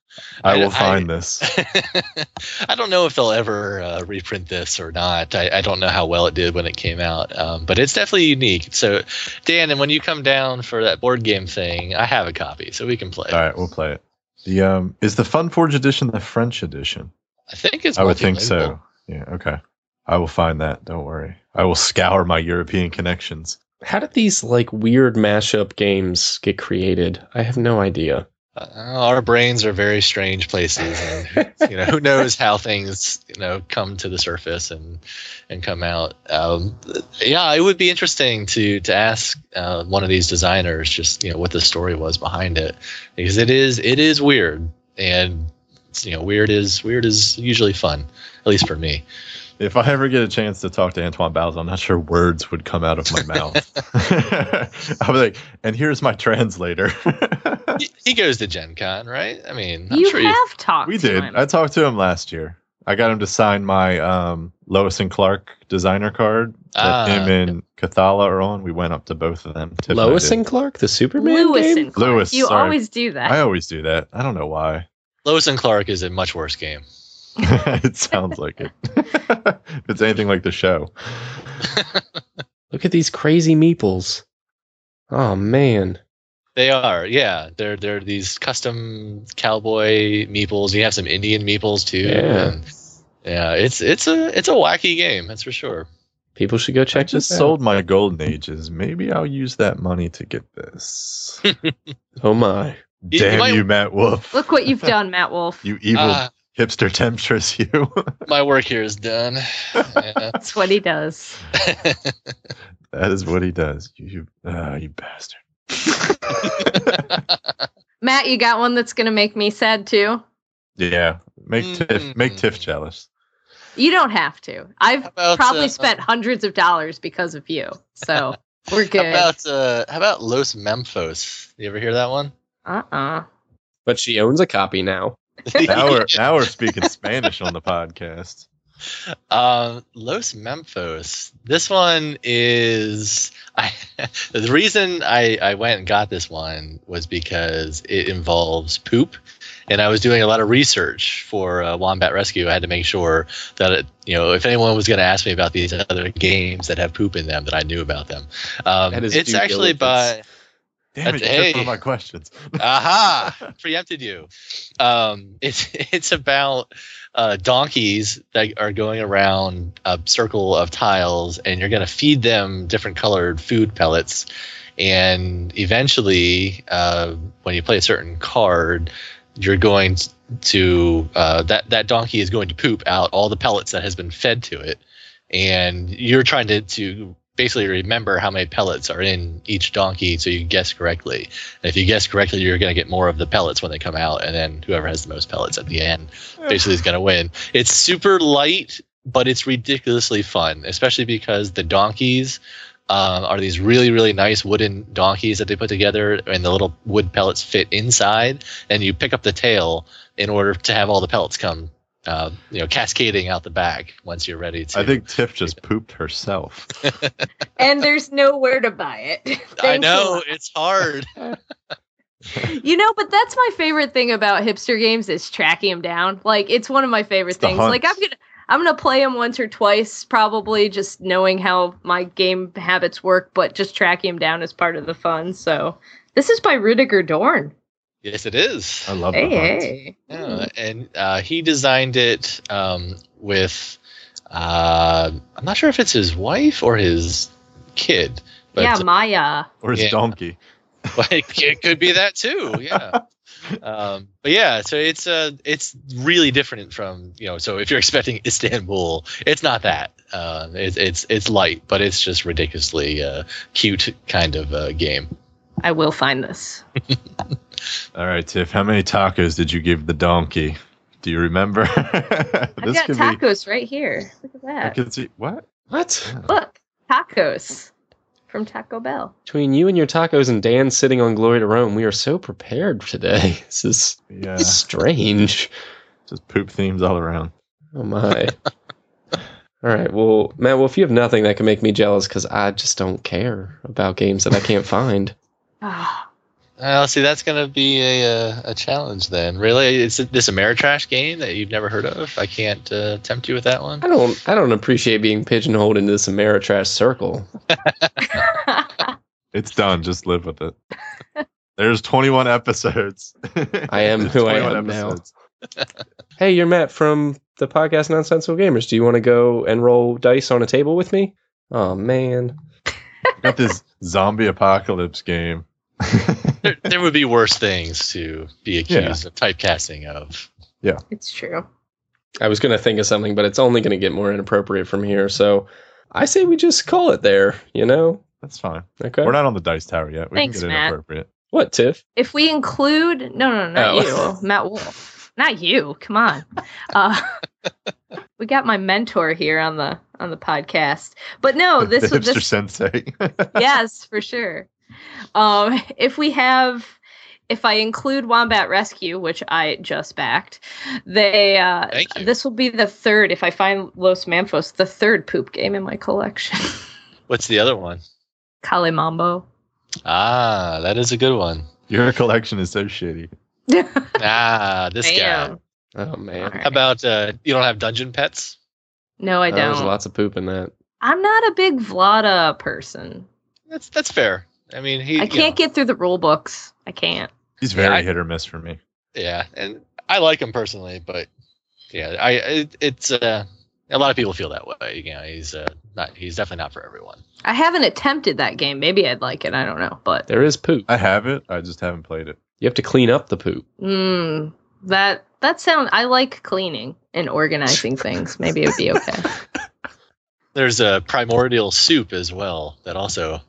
D: I-
A: will
D: I-
A: find this. <laughs>
D: I don't know if they'll ever uh, reprint this or not. I, I don't know how well it did when it came out, um, but it's definitely unique. So, Dan, and when you come down for that board game thing, I have a copy, so we can play.
A: All right, we'll play it. The um is the Fun Forge edition the French edition?
D: I think it's.
A: I would think so. Yeah, okay. I will find that. Don't worry. I will scour my European connections.
C: How did these like weird mashup games get created? I have no idea.
D: Uh, our brains are very strange places, and <laughs> you know who knows how things you know come to the surface and and come out. Um, yeah, it would be interesting to to ask uh, one of these designers just you know what the story was behind it, because it is it is weird, and you know weird is weird is usually fun, at least for me.
A: If I ever get a chance to talk to Antoine Bauza, I'm not sure words would come out of my mouth. <laughs> <laughs> I'll be like, and here's my translator. <laughs>
D: He, he goes to Gen Con, right? I mean, I'm
B: you
D: sure he-
B: have talked.
A: we
B: to
A: did.
B: him.
A: I talked to him last year. I got him to sign my um, Lois and Clark designer card that
D: Ah.
A: him and Cathala are on. We went up to both of them. Tiff and
C: Lois
A: did.
C: and Clark, the Superman
B: Lewis
C: game.
B: and Clark.
A: Lewis,
B: You
A: sorry.
B: always do that.
A: I always do that. I don't know why.
D: Lois and Clark is a much worse game. <laughs>
A: it sounds like it. if it's anything like the show.
C: Look at these crazy meeples. Oh man.
D: They are, yeah. They're they're these custom cowboy meeples. You have some Indian meeples too.
C: Yeah.
D: and- yeah. It's it's a it's a wacky game, that's for sure.
C: People should go check
A: I just
C: this
A: sold my golden ages. Maybe I'll use that money to get this. <laughs>
C: Oh my.
D: You- you
A: Damn
D: might-
A: you, Matt Wolfe.
B: Look what you've <laughs> done, Matt Wolfe.
A: you evil
D: Ah,
A: hipster temptress, you. <laughs>
D: my work here is done. Yeah. <laughs>
B: That's what he does. <laughs>
A: that is what he does. You, you, ah, you bastard.
B: Matt, you got one that's gonna make me sad too.
A: yeah, make Tiff, make
D: Mm.
A: Tiff jealous.
B: You don't have to. I've
D: about,
B: probably
D: uh,
B: spent hundreds of dollars because of you. So we're good.
D: How about uh how about Los Mampfos? You ever hear that one?
B: uh-uh.
C: But she owns a copy now. <laughs>
A: Now we're now we're speaking Spanish on the podcast.
D: Um, Los Mampfos. This one is I. <laughs> the reason I I went and got this one was because it involves poop, and I was doing a lot of research for uh, Wombat Rescue. I had to make sure that it, you know if anyone was going to ask me about these other games that have poop in them, that I knew about them. Um, it's
C: due
D: actually by.
A: Damn it, you
D: Hey.
A: one of my questions. <laughs>
D: Aha! Preempted you. Um, it's it's about uh, donkeys that are going around a circle of tiles, and you're going to feed them different colored food pellets. And eventually, uh, when you play a certain card, you're going to uh, that that donkey is going to poop out all the pellets that has been fed to it, and you're trying to to basically remember how many pellets are in each donkey so you guess correctly. And if you guess correctly, you're going to get more of the pellets when they come out, and then whoever has the most pellets at the end basically is going to win. It's super light, but it's ridiculously fun, especially because the donkeys um, are these really, really nice wooden donkeys that they put together, and the little wood pellets fit inside, and you pick up the tail in order to have all the pellets come. Uh, you know, cascading out the back once you're ready to.
A: I think Tiff just pooped herself. <laughs>
B: And there's nowhere to buy it.
D: I <laughs> know
B: lot.
D: it's hard. <laughs>
B: You know, but that's my favorite thing about hipster games is tracking them down. Like it's one of my favorite
A: It's the
B: things. Like I'm gonna I'm gonna play them once or twice, probably just knowing how my game habits work. But just tracking them down is part of the fun. So this is by Rudiger Dorn.
D: Yes, it is.
A: I love
B: Hey,
A: the
B: hey.
D: Yeah, and uh, he designed it um, with uh, I'm not sure if it's his wife or his kid, but
B: yeah, Maya.
A: Or his
D: Yeah.
A: donkey. <laughs>
D: it could be that too. Yeah. <laughs> Um, but yeah, so it's uh, it's really different from you know. So if you're expecting Istanbul, it's not that. Uh, it's it's it's light, but it's just ridiculously uh, cute kind of uh, game.
B: I will find this. <laughs>
A: All right, Tiff. How many tacos did you give the donkey? Do you remember? <laughs>
B: I've got
A: could
B: tacos right here. Look at
A: that. I can see what?
C: What?
B: Look, tacos from Taco Bell.
C: Between you and your tacos and Dan sitting on Glory to Rome, we are so prepared today. <laughs> This is
A: Yeah,
C: strange.
A: just poop themes all around.
C: Oh my. All right. Well, Matt, well, if you have nothing that can make me jealous, because I just don't care about games that I can't find.
B: Ah,
D: Well, see, that's going to be a, uh, a challenge then. Really, is it this Ameritrash game that you've never heard of? I can't uh, tempt you with that one.
C: I don't. I don't appreciate being pigeonholed into this Ameritrash circle. <laughs>
A: It's done. Just live with it. There's 21 episodes.
C: I am who I
A: 21
C: am now. <laughs> Hey, you're Matt from the podcast Nonsensical Gamers. Do you want to go and roll dice on a table with me? Oh man.
A: Got this zombie apocalypse game.
D: There, there would be worse things to be accused of typecasting of.
B: Yeah, it's true.
C: I was gonna think of something, but it's only gonna get more inappropriate from here. So I say we just call it there. You know?
A: That's fine.
C: Okay.
A: We're not on the dice tower yet. We
B: Thanks,
A: can get
B: Matt.
A: inappropriate.
C: what, Tiff?
B: If we include no, no, not
C: Oh.
B: you, <laughs> Matt Wolfe, not you. Come on. Uh, <laughs> we got my mentor here on the on the podcast, but no, this
A: the
B: was
A: hipster
B: this
A: sensei. <laughs>
B: yes, for sure. Um, if we have, if I include Wombat Rescue, which I just backed, they uh, this will be the third. If I find Los Mampfos, the third poop game in my collection. <laughs>
D: What's the other one?
B: Kalimambo.
D: Ah, that is a good one.
A: Your collection is so shitty. <laughs>
D: Ah, this guy.
C: Oh man.
B: Alright.
D: How about uh, you don't have dungeon pets?
B: No, I
C: Oh,
B: don't.
C: There's lots of poop in that.
B: I'm not a big Vlaada person.
D: That's that's fair. I mean, he.
B: I can't
D: know,
B: get through the rule books. I can't.
A: He's very
D: Yeah, I-
A: hit or miss for me.
D: Yeah, and I like him personally, but yeah, I it, it's uh, a lot of people feel that way. You know, he's uh, not. He's definitely not for everyone.
B: I haven't attempted that game. Maybe I'd like it. I don't know, but
C: There is poop.
A: I have it. I just haven't played it.
C: You have to clean up the poop.
B: mm, that that sound. I like cleaning and organizing things. Maybe it would be okay. <laughs>
D: There's a primordial soup as well that also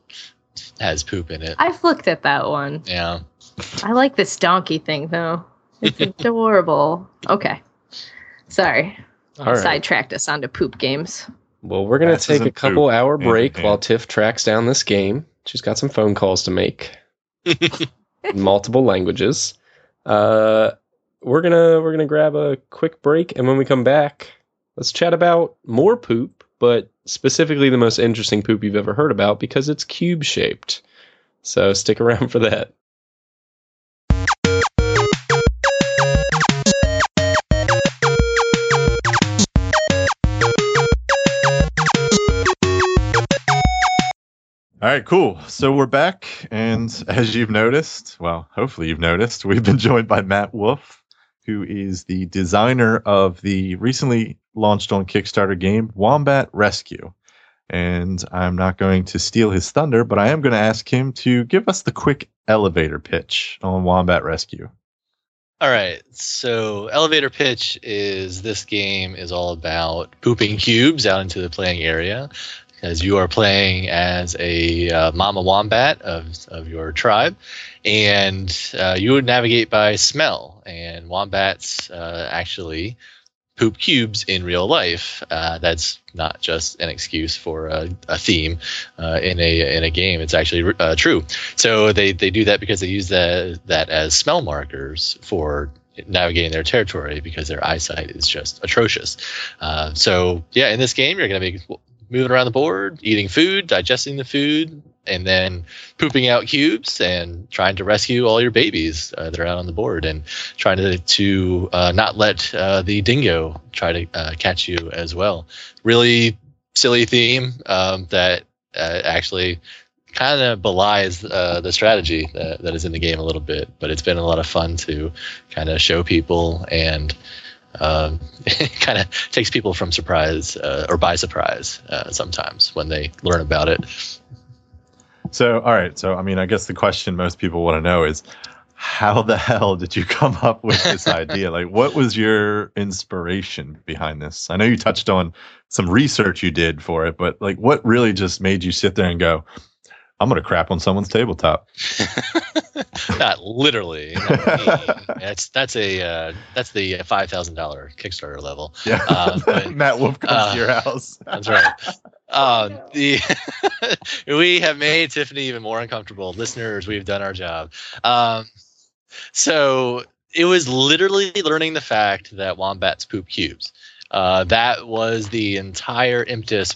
D: has poop in it.
B: I've looked at that one.
D: Yeah.
B: I like this donkey thing though. It's <laughs> adorable. Okay. Sorry.
C: All right.
B: Sidetracked us onto poop games.
C: Well, we're gonna
A: Passes
C: take a couple
A: poop,
C: hour
A: hand in
C: break while Tiff tracks down this game. She's got some phone calls to make. <laughs> multiple languages. Uh, we're gonna we're gonna grab a quick break, and when we come back, let's chat about more poop, but specifically the most interesting poop you've ever heard about because it's cube shaped. So stick around for that.
A: All right, cool. So we're back, and as you've noticed, well, hopefully you've noticed, we've been <laughs> joined by Matt Wolfe, who is the designer of the recently launched on Kickstarter game Wombat Rescue. And I'm not going to steal his thunder, but I am going to ask him to give us the quick elevator pitch on Wombat Rescue.
D: All right. So, elevator pitch is this game is all about pooping cubes out into the playing area, as you are playing as a uh, mama wombat of of your tribe, and uh, you would navigate by smell. And wombats uh, actually poop cubes in real life. Uh, that's not just an excuse for a, a theme uh, in a in a game. It's actually uh, true. So they, they do that because they use that that as smell markers for navigating their territory because their eyesight is just atrocious. Uh, so yeah, in this game you're going to be moving around the board, eating food, digesting the food, and then pooping out cubes and trying to rescue all your babies uh, that are out on the board and trying to to uh, not let uh, the dingo try to uh, catch you as well. Really silly theme um, that uh, actually kind of belies uh, the strategy that, that is in the game a little bit, but it's been a lot of fun to kind of show people and um, it <laughs> kind of takes people from surprise or by surprise sometimes when they learn about it.
A: So, all right. So, I mean, I guess the question most people want to know is how the hell did you come up with this <laughs> idea? Like, what was your inspiration behind this? I know you touched on some research you did for it, but like, what really just made you sit there and go, I'm going to crap on someone's tabletop? <laughs>
D: Not literally. that's that's a uh, that's the five thousand dollar Kickstarter level.
A: Yeah.
D: Uh, but- <laughs>
A: Matt Wolfe comes
D: uh,
A: to your house.
D: That's right. Um, the <laughs> we have made Tiffany even more uncomfortable. Listeners, we've done our job. Um, so it was literally learning the fact that wombats poop cubes. Uh, that was the entire impetus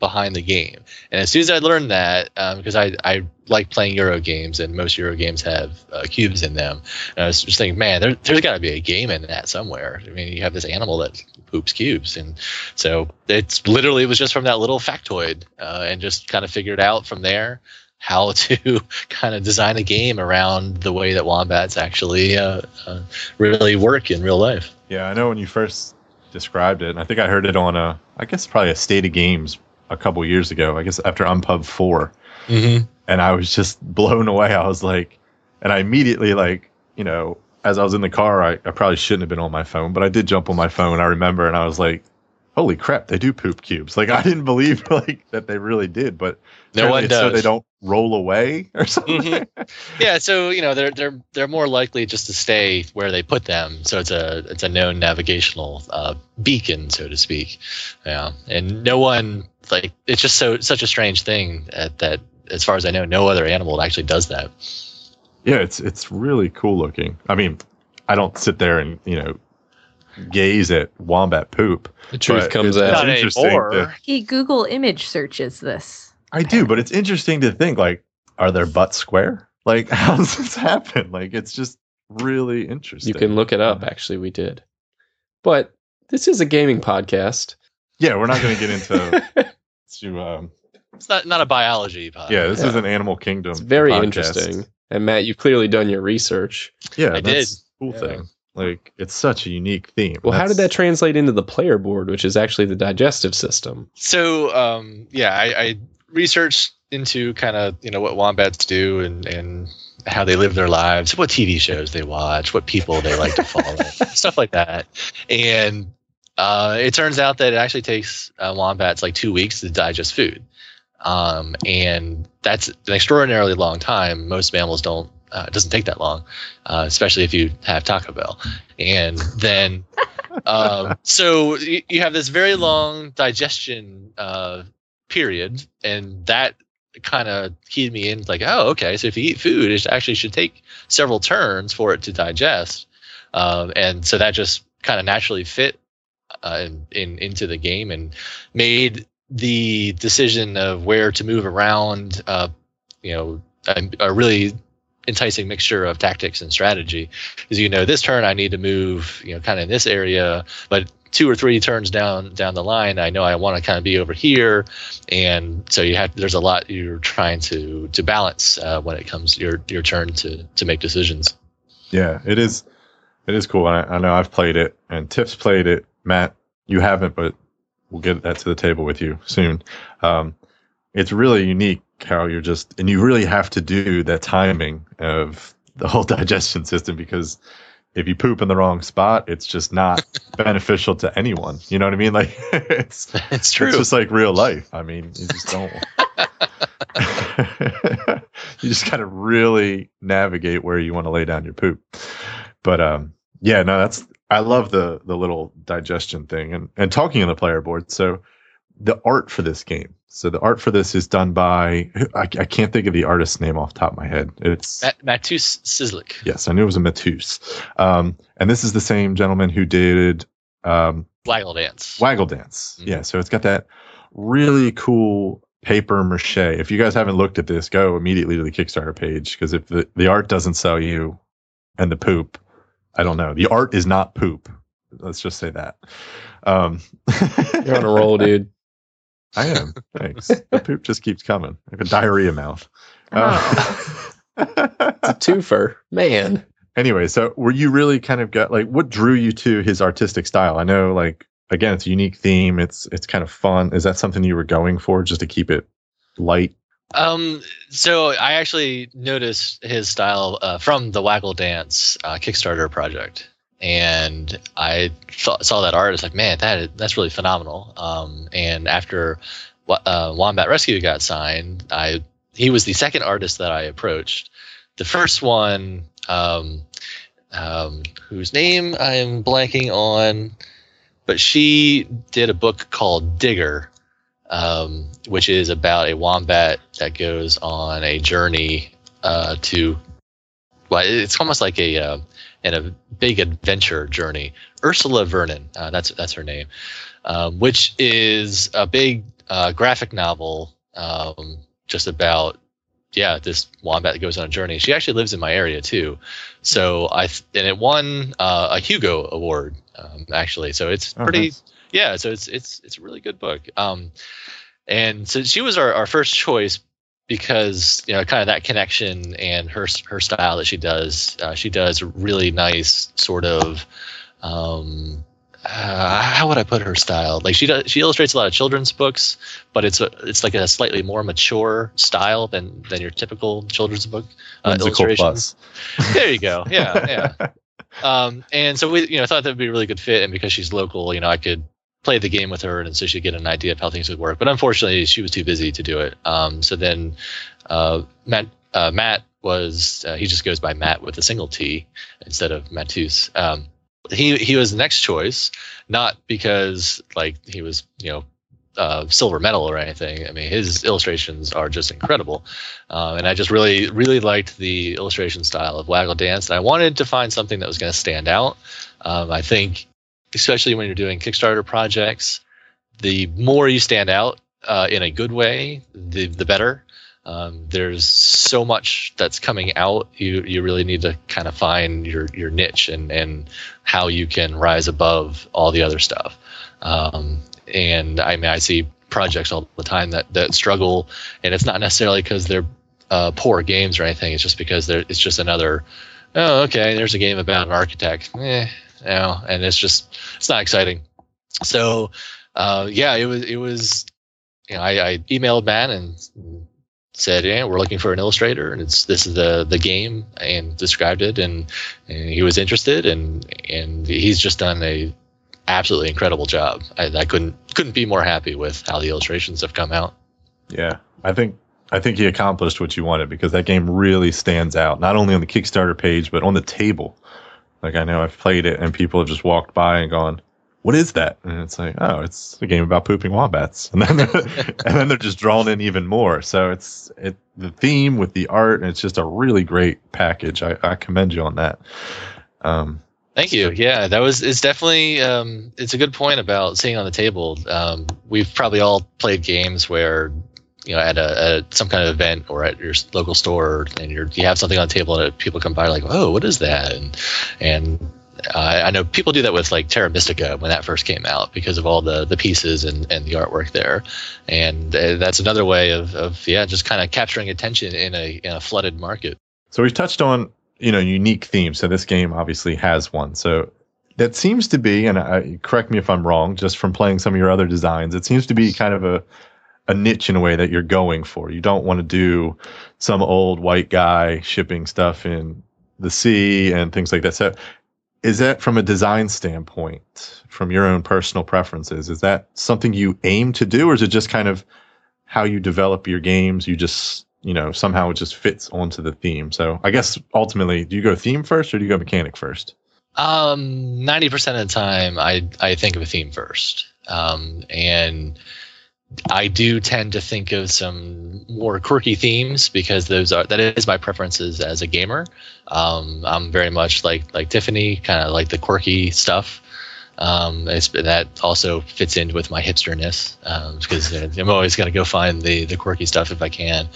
D: behind the game. And as soon as I learned that, because um, I, I like playing Euro games and most Euro games have uh, cubes in them, and I was just thinking, man, there, there's got to be a game in that somewhere. I mean, you have this animal that poops cubes, and so it's literally it was just from that little factoid, uh, and just kind of figured out from there how <laughs> to kind of design a game around the way that wombats actually uh, uh, really work in real life.
A: Yeah, I know when you first described it, and I think I heard it on a, I guess probably a State of Games a couple years ago. I guess after Unpub 4
D: mm-hmm.
A: and I was just <laughs> blown away. I was like, and I immediately like, you know, as I was in the car, I, I probably shouldn't have been on my phone, but I did jump on my phone. I remember, and I was like, holy crap, they do poop cubes. Like I didn't believe <laughs> like that they really did, but
D: no one does.
A: So they don't roll away or something. Mm-hmm.
D: Yeah, so you know they're they're they're more likely just to stay where they put them. So it's a it's a known navigational uh, beacon, so to speak. Yeah, and no one like it's just so such a strange thing that, that as far as I know, no other animal actually does that.
A: Yeah, it's it's really cool looking. I mean, I don't sit there and you know gaze at wombat poop.
C: The truth comes out.
D: Not anymore.
B: He Google image searches this.
A: I do, but it's interesting to think like, are their butts square? Like, <laughs> how does this happen? Like, it's just really interesting.
C: You can look it up. Actually, we did. But this is a gaming podcast.
A: Yeah, we're not going to get into <laughs> to. Um,
D: it's not not a biology podcast.
A: Yeah, this yeah. is an animal kingdom.
C: It's very podcast. interesting. And Matt, you've clearly done your research.
A: Yeah,
D: I did.
A: Cool yeah. thing. Like it's such a unique theme.
C: Well,
A: That's,
C: how did that translate into the player board, which is actually the digestive system?
D: So, um, yeah, I, I researched into kind of you know what wombats do and and how they live their lives, what TV shows they watch, what people they like to follow, <laughs> stuff like that. And uh, it turns out that it actually takes uh, wombats like two weeks to digest food. Um, and that's an extraordinarily long time. Most mammals don't. Uh, it doesn't take that long, uh, especially if you have Taco Bell. And then, <laughs> um, so you, you, have this very long digestion uh, period, and that kind of keyed me in. Like, oh, okay. So if you eat food, it actually should take several turns for it to digest. Um, and so that just kind of naturally fit uh, in into the game and made the decision of where to move around, uh, you know, a, a, really enticing mixture of tactics and strategy. Because you know, this turn I need to move, you know, kind of in this area, but two or three turns down down the line, I know I want to kind of be over here, and so you have there's a lot you're trying to to balance uh, when it comes your your turn to to make decisions.
A: Yeah, it is. It is cool. I, I know I've played it, and Tiff's played it. Matt, you haven't, but we'll get that to the table with you soon. Um, it's really unique how you're just, and you really have to do that timing of the whole <laughs> digestion system because if you poop in the wrong spot, it's just not <laughs> beneficial to anyone. You know what I mean? Like <laughs> it's
D: it's true.
A: It's just like real life. I mean, you just don't. you just of really navigate where you want to lay down your poop. But um, yeah, no, that's I love the the little digestion thing and and talking on the player board. So the art for this game. So the art for this is done by I, I can't think of the artist's name off the top of my head. It's
D: Mat- Matus Cizlik.
A: Yes, I knew it was a Matus. Um, and this is the same gentleman who did um,
D: Waggle Dance.
A: Waggle Dance. Mm-hmm. Yeah, so it's got that really cool paper mache. If you guys haven't looked at this, go immediately to the Kickstarter page because if the, the art doesn't sell you and the poop, I don't know. The art is not poop. Let's just say that. Um,
C: You're on a roll, <laughs> dude.
A: I am. <laughs> Thanks. the poop just keeps coming like a diarrhea mouth.
C: Oh. Uh, <laughs> it's a twofer, man.
A: Anyway, so were you really kind of got like what drew you to his artistic style? I know, like again, it's a unique theme. It's it's kind of fun. Is that something you were going for, just to keep it light
D: um, so I actually noticed his style uh, from the Waggle Dance uh, Kickstarter project, and I th- saw that art. I was like, man, that that's really phenomenal. Um, and after uh, Wombat Rescue got signed, I he was the second artist that I approached. The first one, um, um, whose name I am blanking on, but she did a book called Digger um, which is about a wombat that goes on a journey uh, to. Well, it's almost like a uh, and a big adventure journey. Ursula Vernon, uh, that's that's her name, um, which is a big uh, graphic novel um, just about yeah this wombat that goes on a journey. She actually lives in my area too, so I th- and it won uh, a Hugo Award um, actually. So it's
A: Oh,
D: pretty yeah. So it's it's it's a really good book. Um, and so she was our, our first choice because you know kind of that connection and her her style that she does. Uh, she does really nice sort of. Um, uh, how would I put her style? Like she does, she illustrates a lot of children's books, but it's a, it's like a slightly more mature style than than your typical children's book uh, illustrations. There you go. Yeah, yeah. <laughs> um, and so we, you know, thought that would be a really good fit, and because she's local, you know, I could play the game with her, and so she'd get an idea of how things would work. But unfortunately, she was too busy to do it. Um, so then uh, Matt uh, Matt was uh, he just goes by Matt with a single T instead of Matus. Um, he he was the next choice, not because like he was you know uh, silver medal or anything. I mean, his illustrations are just incredible, um, and I just really really liked the illustration style of Waggle Dance. And I wanted to find something that was going to stand out. Um, I think, especially when you're doing Kickstarter projects, the more you stand out uh, in a good way, the the better. Um, there's so much that's coming out. You you really need to kind of find your your niche and and how you can rise above all the other stuff. Um, and I mean, I see projects all the time that that struggle, and it's not necessarily because they're uh, poor games or anything. It's just because they're, it's just another. Oh, okay. There's a game about an architect. Eh, you know, and it's just it's not exciting. So, uh, yeah, it was it was. You know, I, I emailed Matt and said, "Yeah, we're looking for an illustrator, and it's this is the the game," and described it, and, and he was interested, and and he's just done a absolutely incredible job. I, I couldn't couldn't be more happy with how the illustrations have come out.
A: Yeah, I think I think he accomplished what you wanted because that game really stands out, not only on the Kickstarter page but on the table. Like I know I've played it and people have just walked by and gone, "What is that?" And it's like, "Oh, it's a game about pooping wombats." <laughs> And then <laughs> and then they're just drawn in even more. So it's it the theme with the art, and it's just a really great package. I, I commend you on that. Um,
D: Thank you. Yeah, that was it's definitely um, it's a good point about sitting on the table. Um, we've probably all played games where you know at a at some kind of event or at your local store and you're you have something on the table and people come by like oh what is that and and uh, I know people do that with like Terra Mystica when that first came out because of all the the pieces and, and the artwork there, and uh, that's another way of, of yeah just kind of capturing attention in a in a flooded market.
A: So we've touched on you know unique themes. So this game obviously has one. So that seems to be, and I, correct me if I'm wrong, just from playing some of your other designs, it seems to be kind of a a niche in a way that you're going for. You don't want to do some old white guy shipping stuff in the sea and things like that. So is that from a design standpoint, from your own personal preferences, is that something you aim to do, or is it just kind of how you develop your games? You just you know somehow it just fits onto the theme. So I guess ultimately, do you go theme first or do you go mechanic first?
D: Um, ninety percent of the time, I I think of a theme first, um, and I do tend to think of some more quirky themes because those are that is my preferences as a gamer. Um, I'm very much like like Tiffany, kind of like the quirky stuff. Um, that also fits in with my hipsterness because uh, I'm always going to go find the the quirky stuff if I can.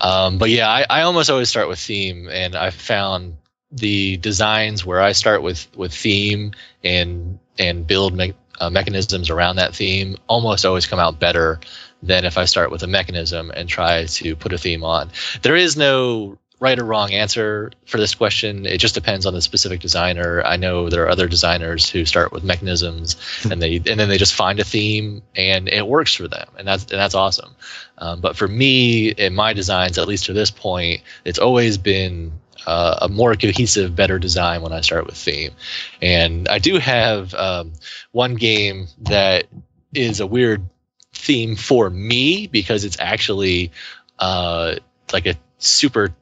D: Um, but yeah, I, I almost always start with theme, and I've found the designs where I start with with theme and and build me- uh, mechanisms around that theme almost always come out better than if I start with a mechanism and try to put a theme on. There is no right or wrong answer for this question. It just depends on the specific designer. I know there are other designers who start with mechanisms and they and then they just find a theme and it works for them and that's and that's awesome. Um, but for me in my designs, at least to this point, it's always been uh, a more cohesive, better design when I start with theme. And I do have um, one game that is a weird theme for me because it's actually uh, like a super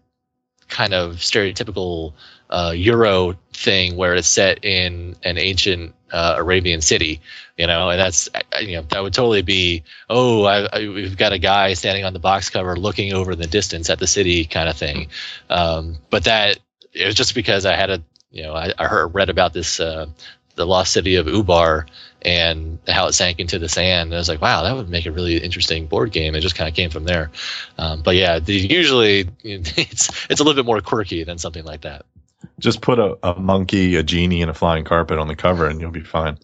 D: kind of stereotypical uh, Euro thing where it's set in an ancient uh, Arabian city, you know, and that's you know that would totally be oh I, I, we've got a guy standing on the box cover looking over in the distance at the city kind of thing, um, but that it was just because I had a you know, I, I heard read about this uh, the lost city of Ubar and how it sank into the sand. And I was like, wow, that would make a really interesting board game. It just kind of came from there. Um, but yeah, the, usually <laughs> it's it's a little bit more quirky than something like that.
A: Just put a, a monkey, a genie, and a flying carpet on the cover, and you'll be fine.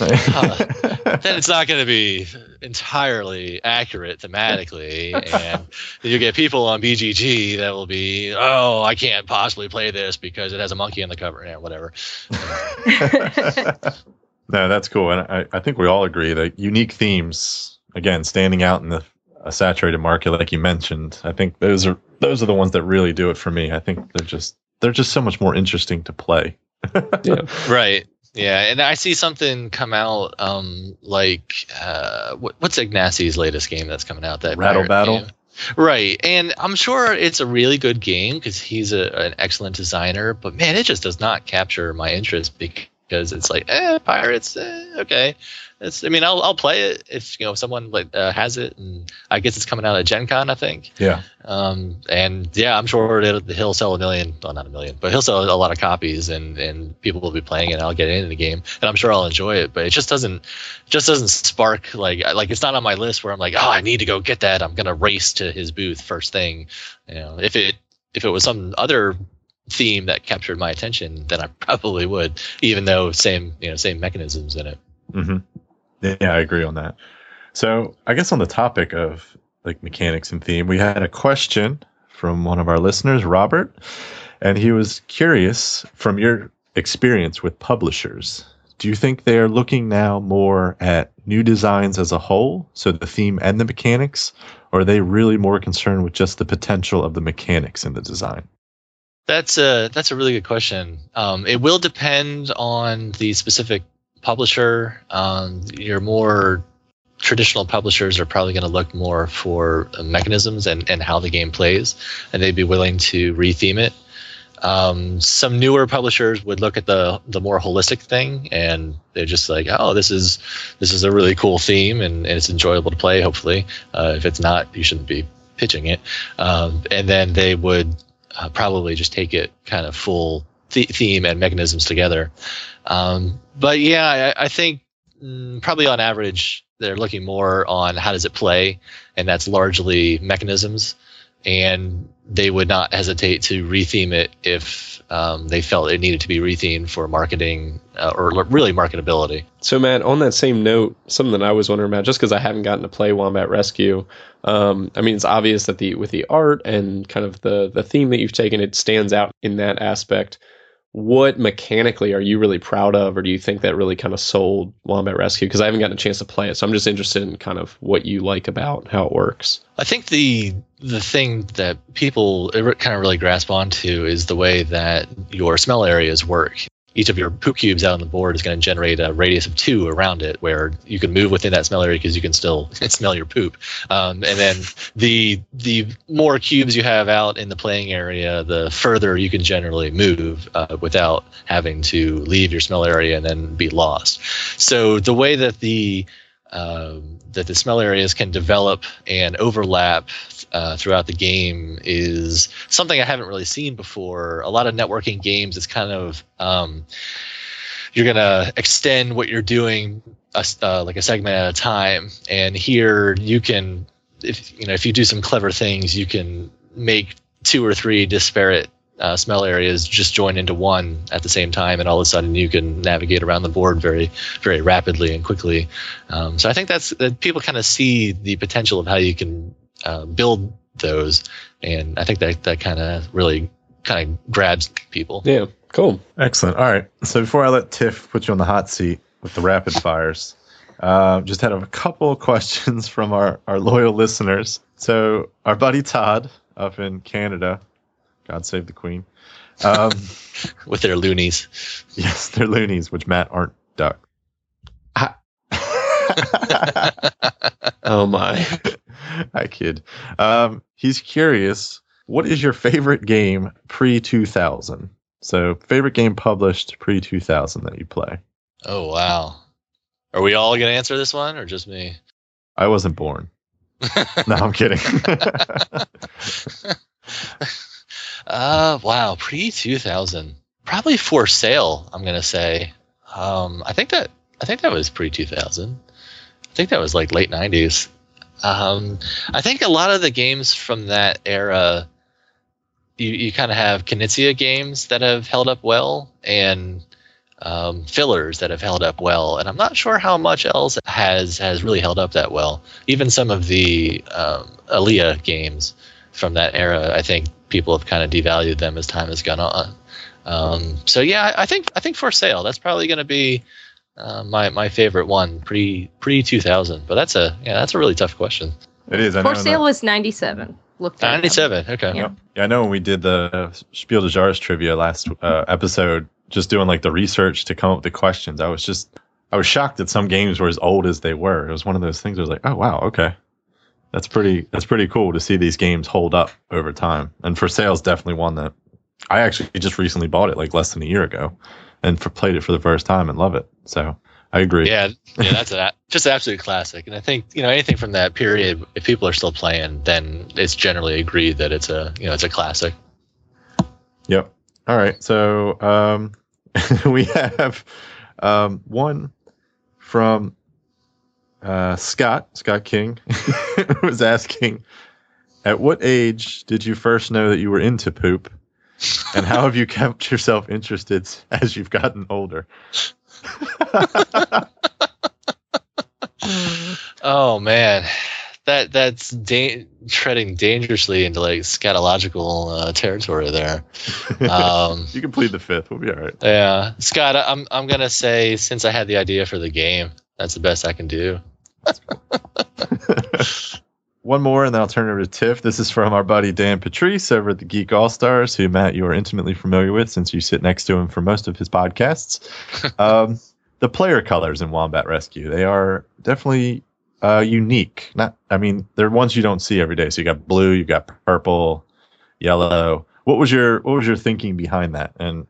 D: Uh, <laughs> then it's not going to be entirely accurate thematically, and <laughs> you get people on BGG that will be, oh, I can't possibly play this because it has a monkey on the cover, yeah, whatever. <laughs>
A: no, that's cool, and I, I think we all agree that unique themes, again, standing out in the a saturated market, like you mentioned, I think those are those are the ones that really do it for me. I think they're just they're just so much more interesting to play.
D: yeah. Right. Yeah, and I see something come out um, like uh, what, what's Ignacy's latest game that's coming out? That
A: Rattle Battle.
D: Game? Right, and I'm sure it's a really good game because he's a, an excellent designer. But man, it just does not capture my interest because it's like, eh, pirates, eh, okay. It's, I mean, I'll, I'll play it if you know someone like uh, has it, and I guess it's coming out at Gen Con, I think.
A: Yeah.
D: Um, and yeah, I'm sure he'll sell a million, well, not a million, but he'll sell a lot of copies, and and people will be playing it. And I'll get into the game, and I'm sure I'll enjoy it. But it just doesn't, just doesn't spark like like it's not on my list where I'm like, oh, I need to go get that. I'm gonna race to his booth first thing. You know, if it if it was some other theme that captured my attention, then I probably would, even though same you know same mechanisms in it.
A: Mm-hmm. Yeah, I agree on that. So I guess on the topic of like mechanics and theme, we had a question from one of our listeners, Robert, and he was curious from your experience with publishers. Do you think they are looking now more at new designs as a whole, so the theme and the mechanics, or are they really more concerned with just the potential of the mechanics in the design?
D: That's a that's a really good question. Um, it will depend on the specific publisher. Um, your more traditional publishers are probably going to look more for mechanisms and, and how the game plays, and they'd be willing to retheme it. Um, some newer publishers would look at the the more holistic thing, and they're just like, "Oh, this is this is a really cool theme, and, and it's enjoyable to play. Hopefully, uh, if it's not, you shouldn't be pitching it." Um, and then they would uh, probably just take it kind of full th- theme and mechanisms together. Um, but yeah, I, I think mm, probably on average they're looking more on how does it play, and that's largely mechanisms. And they would not hesitate to retheme it if um, they felt it needed to be rethemed for marketing uh, or really marketability.
C: So, Matt, on that same note, something that I was wondering about, just because I haven't gotten to play Wombat Rescue, um, I mean, it's obvious that the with the art and kind of the the theme that you've taken, it stands out in that aspect what mechanically are you really proud of, or do you think that really kind of sold Wombat Rescue? Because I haven't gotten a chance to play it, so I'm just interested in kind of what you like about how it works.
D: I think the the thing that people kind of really grasp onto is the way that your smell areas work each of your poop cubes out on the board is going to generate a radius of two around it, where you can move within that smell area because you can still <laughs> smell your poop. Um, and then the the more cubes you have out in the playing area, the further you can generally move uh, without having to leave your smell area and then be lost. So the way that the um, that the smell areas can develop and overlap uh, throughout the game is something I haven't really seen before. A lot of networking games, it's kind of um, you're gonna extend what you're doing a, uh, like a segment at a time, and here you can, if you know, if you do some clever things, you can make two or three disparate uh, smell areas just join into one at the same time, and all of a sudden you can navigate around the board very, very rapidly and quickly. Um, so I think that's that people kind of see the potential of how you can uh, build those, and I think that that kind of really kind of grabs people.
C: Yeah, cool,
A: excellent. All right, so before I let Tiff put you on the hot seat with the rapid fires. Uh, just had a couple questions <laughs> from our, our loyal listeners. So, our buddy Todd up in Canada God save the Queen. Um, <laughs>
D: With their loonies.
A: Yes, they're loonies, which Matt aren't duck. <laughs>
C: oh my. <laughs>
A: I kid. Um, he's curious. What is your favorite game pre 2000? So, favorite game published pre 2000 that you play?
D: Oh, wow. Are we all going to answer this one or just me?
A: I wasn't born. no, I'm kidding.
D: Uh, wow, pre 2000. probably for sale. I'm gonna say. Um, I think that I think that was pre 2000. I think that was like late 90s. Um, I think a lot of the games from that era, you, you kind of have Knizia games that have held up well, and um, fillers that have held up well, and I'm not sure how much else has has really held up that well. Even some of the um, Alea games from that era, I think people have kind of devalued them as time has gone on. Um, so yeah, I think I think for sale, that's probably going to be uh, my my favorite one pre pre 2000. But that's a yeah, that's a really tough question.
A: It is. I
B: For
A: know
B: sale
A: that-
B: was 97. Looked
D: 97. Okay.
B: Yeah.
A: Yeah, I know when we did the Spiel des Jahres trivia last uh, episode, just doing like the research to come up with the questions, I was just I was shocked that some games were as old as they were. It was one of those things. I was like, oh wow, okay, that's pretty that's pretty cool to see these games hold up over time. And for sales, definitely one that I actually just recently bought it like less than a year ago, and for, played it for the first time and love it. So I agree.
D: Yeah, yeah, that's <laughs> a, just an absolute classic. And I think you know anything from that period, if people are still playing, then it's generally agreed that it's a you know it's a classic.
A: Yep. All right. So um, <laughs> we have um, one from uh, Scott, Scott King, <laughs> was asking, at what age did you first know that you were into poop? And how have you kept yourself interested as you've gotten older? <laughs>
D: Oh man, that that's da- treading dangerously into like scatological uh, territory there. Um, <laughs>
A: you can plead the fifth. We'll be all right.
D: yeah, Scott, I'm I'm gonna say since I had the idea for the game, that's the best I can do. <laughs>
A: One more, and then I'll turn it over to Tiff. This is from our buddy Dan Patriss over at the Geek All Stars, who Matt you are intimately familiar with since you sit next to him for most of his podcasts. <laughs> um, the player colors in Wombat Rescue they are definitely uh, unique. Not, I mean, they're ones you don't see every day. So you got blue, you got purple, yellow. What was your what was your thinking behind that? And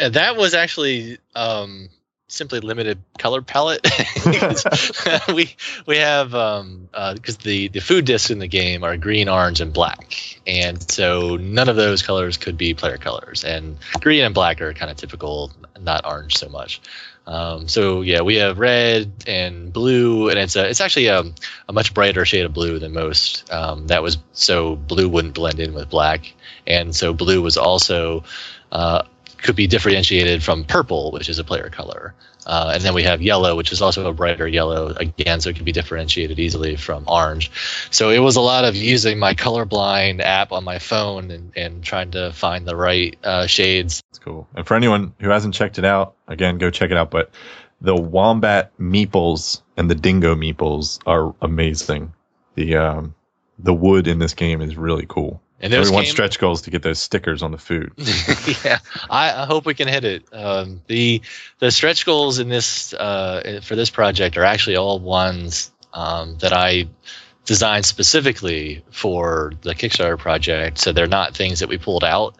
D: Uh, that was actually um, simply limited color palette. <laughs> we we have um because the the food discs in the game are green, orange, and black, and so none of those colors could be player colors. And green and black are kind of typical, not orange so much. Um, so yeah, we have red and blue, and it's a, it's actually a, a much brighter shade of blue than most. Um, that was so blue wouldn't blend in with black, and so blue was also uh, could be differentiated from purple, which is a player color. Uh, and then we have yellow, which is also a brighter yellow again, so it can be differentiated easily from orange. So it was a lot of using my colorblind app on my phone and, and trying to find the right uh, shades.
A: it's cool. And for anyone who hasn't checked it out, again, go check it out. But the wombat meeples and the dingo meeples are amazing. The um, the wood in this game is really cool.
D: And
A: So
D: those
A: we want
D: came-
A: stretch goals to get those stickers on the food. <laughs>
D: yeah, I, I hope we can hit it. Um, the the stretch goals in this uh, for this project are actually all ones um, that I designed specifically for the Kickstarter project. So they're not things that we pulled out,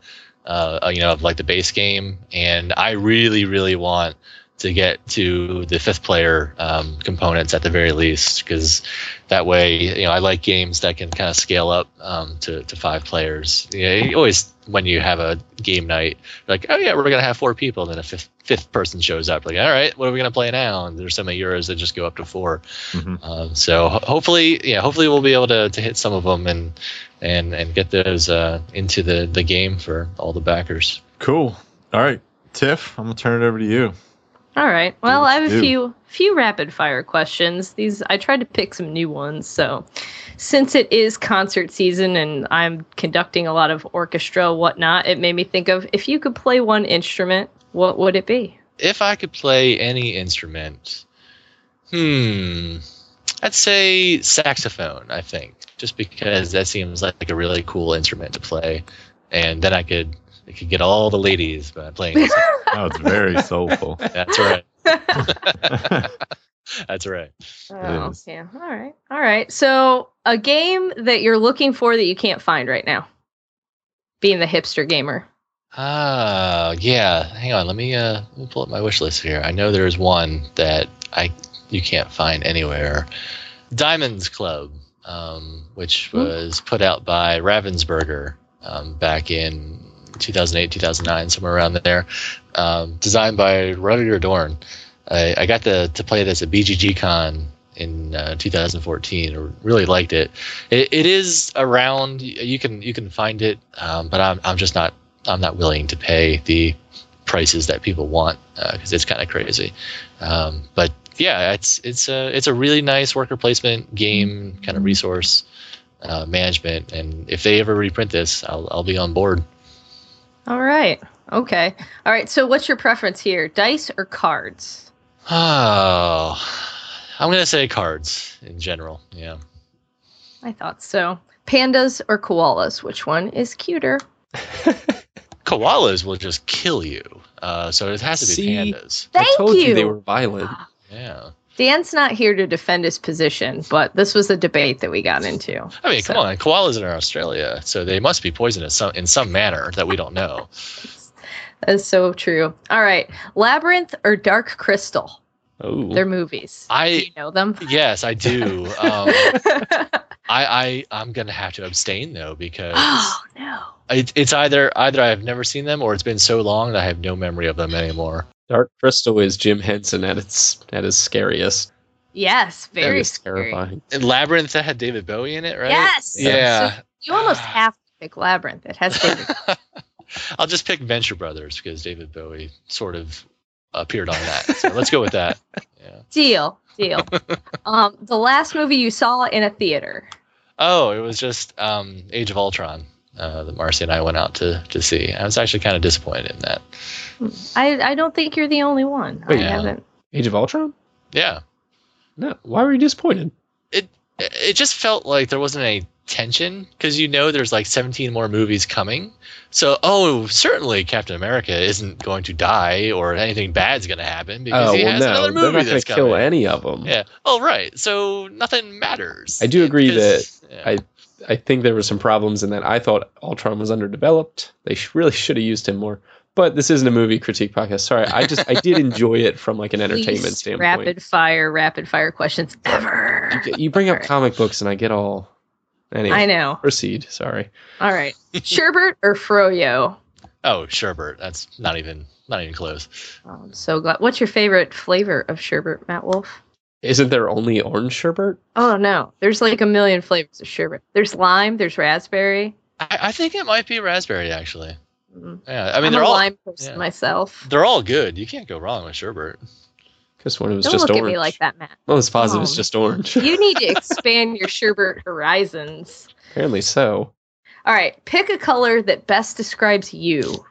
D: uh, you know, of like the base game. And I really, really want to get to the fifth player um, components at the very least, because that way, you know, I like games that can kind of scale up um, to, to five players. You, know, you always, when you have a game night, like, oh yeah, we're gonna have four people, and then a fifth fifth person shows up. Like, all right, what are we gonna play now? And there's some of yours that just go up to 4
A: Mhm.
D: Um, so hopefully, yeah, hopefully we'll be able to, to hit some of them and and and get those uh, into the the game for all the backers.
A: Cool. All right, Tiff, I'm gonna turn it over to you.
B: All right. Well, I have a few few rapid fire questions. These I tried to pick some new ones. So, since it is concert season and I'm conducting a lot of orchestra whatnot, it made me think of if you could play one instrument, what would it be?
D: If I could play any instrument, hmm, I'd say saxophone. I think just because that seems like a really cool instrument to play, and then I could I could get all the ladies by playing. <laughs> the sax-
A: Oh, it's very soulful.
D: That's right. <laughs> That's right.
B: Oh, yeah. All right. All right. So, a game that you're looking for that you can't find right now. Being the hipster gamer.
D: Ah, yeah. Hang on. Let me uh let me pull up my wish list here. I know there's one that I you can't find anywhere. Diamonds Club, um, which was put out by Ravensburger um, back in 2008, 2009, somewhere around there. Um, designed by Rüdiger Dorn. I, I got to, to play it as a BGG con in uh, 2014. I really liked it. it. It is around. You can you can find it, um, but I'm I'm just not I'm not willing to pay the prices that people want because uh, it's kind of crazy. Um, but yeah, it's it's a it's a really nice worker placement game kind of resource uh, management. And if they ever reprint this, I'll I'll be on board.
B: All right. Okay. All right. So, what's your preference here, dice or cards?
D: Oh, I'm gonna say cards in general. Yeah.
B: I thought so. Pandas or koalas? Which one is cuter? <laughs>
D: koalas will just kill you. Uh, so it has to be
C: See?
D: pandas.
B: Thank
C: I told you.
B: you.
C: they were violent.
D: Yeah.
B: Dan's not here to defend his position, but this was a debate that we got into.
D: I mean,
B: So-
D: come on, koalas are in Australia, so they must be poisonous some, in some manner that we don't know.
B: That's so true. All right. Labyrinth or Dark Crystal?
C: Oh,
B: They're movies.
D: I-
B: Do you know them?
D: Yes, I do. <laughs> Um, <laughs> I, I I'm gonna have to abstain though because <gasps>
B: oh, no.
D: it, it's either either I've never seen them or it's been so long that I have no memory of them anymore.
C: Dark Crystal is Jim Henson at its at his scariest.
B: Yes, very
C: is
B: scary.
C: terrifying.
D: And Labyrinth that had David Bowie in it, right?
B: Yes.
D: Yeah.
B: So you almost have to pick Labyrinth. It has David. <laughs> <laughs>
D: I'll just pick Venture Brothers because David Bowie sort of appeared on that. So let's go with that. <laughs> Yeah.
B: deal. Deal. um, the last movie you saw in a theater.
D: Oh, it was just um, Age of Ultron uh, that Marcy and I went out to to see. I was actually kind of disappointed in that.
B: I, I don't think you're the only one. I
C: Wait.
D: Yeah.
B: haven't.
C: Age of Ultron?
D: Yeah,
C: No. Why were you disappointed?
D: it it just felt like there wasn't any tension because you know there's like 17 more movies coming. So oh, certainly Captain America isn't going to die or anything bad's going to happen because
C: Oh
D: he
C: well,
D: has
C: no,
D: another
C: they're
D: movie
C: not going
D: that's
C: to kill any of them.
D: Yeah. Oh, right. So nothing matters.
C: I do agree
D: that yeah.
C: I I think there were some problems in that. I thought Ultron was underdeveloped. They sh- really should have used him more. But this isn't a movie critique podcast. Sorry, I just I did enjoy it from like an entertainment
B: Least
C: standpoint.
B: Rapid fire, rapid fire questions ever.
C: You, you bring up
B: Alright.
C: comic books and I get all. Anyway,
B: I know.
C: proceed. Sorry.
B: All right. Sherbert or Froyo?
D: Oh, sherbet. That's not even not even close.
B: Oh, I'm so glad. What's your favorite flavor of sherbet, Matt Wolfe?
C: Isn't there only orange sherbet?
B: Oh no, there's like a million flavors of sherbet. There's lime. There's raspberry.
D: I, I think it might be raspberry actually.
B: Mm.
D: Yeah. I mean,
B: I'm
D: they're
B: a
D: all
B: lime person
D: yeah.
B: myself.
D: they're all good. You can't go wrong with sherbet.
C: Because when it was
B: Don't
C: just
B: look
C: orange.
B: at me like that, Matt.
C: Well, it's positive. It's
B: Oh.
C: just orange.
B: You need to <laughs> expand your sherbet horizons.
C: Apparently so.
B: All right, pick a color that best describes you.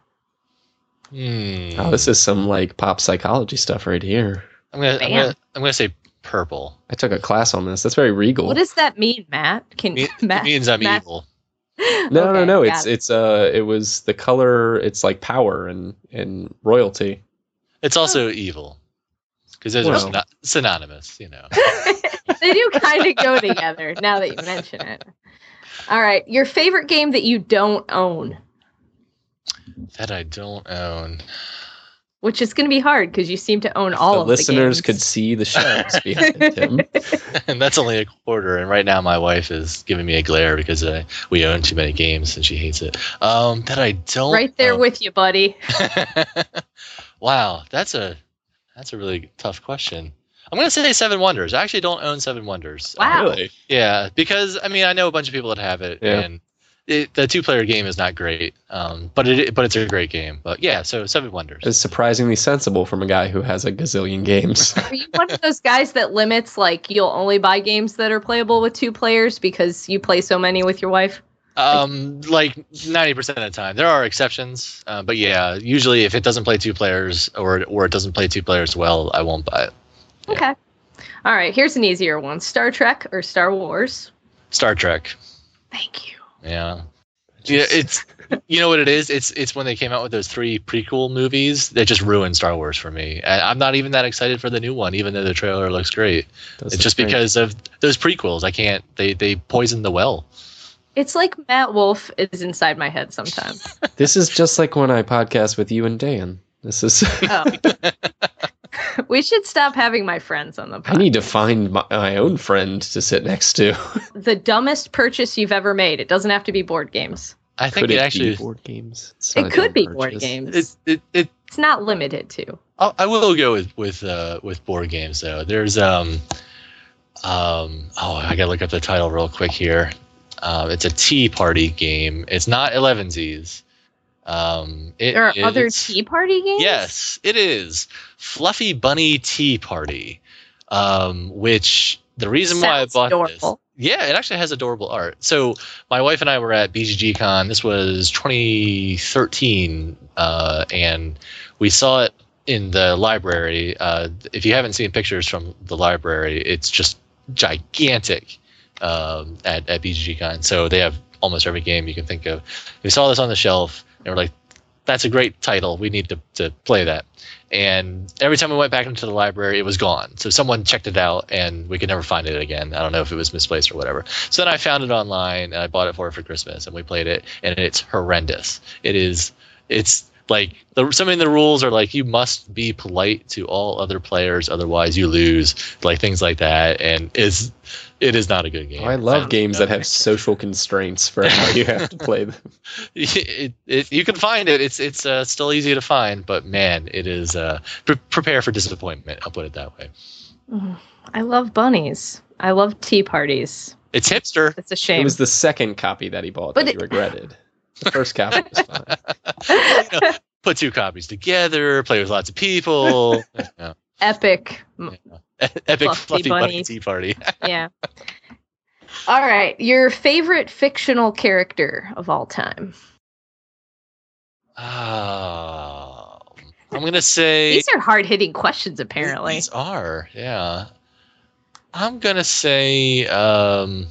D: Hmm.
C: Oh, this is some like pop psychology stuff right here.
D: I'm gonna, I'm gonna I'm gonna say purple.
C: I took a class on this. That's very regal.
B: What does that mean, Matt? Can
D: Me- <laughs>
B: Matt?
D: it means I'm
B: Matt-
D: evil. <laughs>
C: no, no,
B: Okay,
C: no.
B: got
C: It's
B: it.
C: it's uh it was the color. It's like power and and royalty.
D: It's also evil because those
C: Well.
D: are syno- synonymous. You know. <laughs>
B: they do kind of go together now that you mention it. All right, your favorite game that you don't own,
D: that I don't own.
B: Which is going to be hard because you seem to own all of
C: the
B: of
C: listeners
B: the
C: could see the <laughs> shelves behind him. <laughs>
D: and that's only a quarter. And right now, my wife is giving me a glare because uh, we own too many games and she hates it. Um, that I don't.
B: right there
D: own.
B: with you, buddy. <laughs>
D: wow, that's a that's a really tough question. I'm gonna say Seven Wonders. I actually don't own Seven Wonders.
B: Wow.
C: Really?
D: Yeah, because I mean I know a bunch of people that have it,
C: Yeah.
D: and it, the two-player game is not great, um, but it but it's a great game. But yeah, so Seven Wonders.
C: It's surprisingly sensible from a guy who has a gazillion games. <laughs>
B: Are you one of those guys that limits like you'll only buy games that are playable with two players because you play so many with your wife?
D: Um, like ninety percent of the time, there are exceptions, uh, but yeah, usually if it doesn't play two players or or it doesn't play two players well, I won't buy it. Yeah.
B: Okay. All right, here's an easier one: Star Trek or Star Wars?
D: Star Trek,
B: Thank you.
D: Yeah, yeah, it's you know what it is. It's it's when they came out with those three prequel movies that just ruined Star Wars for me. And I'm not even that excited for the new one, even though the trailer looks great.
C: That's
D: it's just
C: great.
D: because of those prequels. I can't. They they poisoned the well.
B: It's like Matt Wolfe is inside my head sometimes. <laughs>
C: this is just like when I podcast with you and Dan. This is.
B: Oh. <laughs> <laughs> we should stop having my friends on the
C: I need to find my, my own friend to sit next to. <laughs>
B: the dumbest purchase you've ever made. It doesn't have to be board games.
D: I think
C: Could
D: it,
C: it
D: actually
C: be board games? It's
B: It could
C: damn
B: be board games.
D: it, it, it
B: it's not limited to.
D: I'll, I will go with with uh, with board games though. There's um um oh I gotta look up the title real quick here. Um, it's a tea party game. It's not Elevenses. Um, it
B: There are other tea party games.
D: Yes, it is Fluffy Bunny Tea Party. Um, which the reason why I bought
B: adorable.
D: this, yeah, it actually has adorable art. So my wife and I were at BGG Con. This was 2013, uh, and we saw it in the library. Uh, if you haven't seen pictures from the library, it's just gigantic um, at at BGG Con. So they have almost every game you can think of. We saw this on the shelf, and we're like, "That's a great title. We need to to play that." And every time we went back into the library, it was gone. So someone checked it out, and we could never find it again. I don't know if it was misplaced or whatever. So then I found it online, and I bought it for her for Christmas, and we played it, and it's horrendous. It is. It's like the, some of the rules are like you must be polite to all other players, otherwise you lose. Like things like that, and is it is not a good game.
C: Oh, I love
D: don't
C: games
D: know.
C: that have social constraints for how you have to play them. <laughs> <laughs>
D: it, it, you can find it. It's it's uh, still easy to find, but man, it is. Uh, pre- prepare for disappointment. I'll put it that way.
B: I love bunnies. I love tea parties.
D: It's hipster.
B: It's a shame.
C: It was the second copy that he bought
B: But
C: that he regretted. The first copy was <laughs> fine.
D: You know, put two copies together. Play with lots of people. you know,
B: Epic. M- <laughs>
D: epic
B: Fluffy
D: fluffy, bunny
B: bunnies.
D: tea party. <laughs>
B: Yeah. all right. Your favorite fictional character of all time?
D: Ah, I'm gonna say
B: These are hard hitting questions, apparently.
D: These are, yeah. I'm gonna say. Um,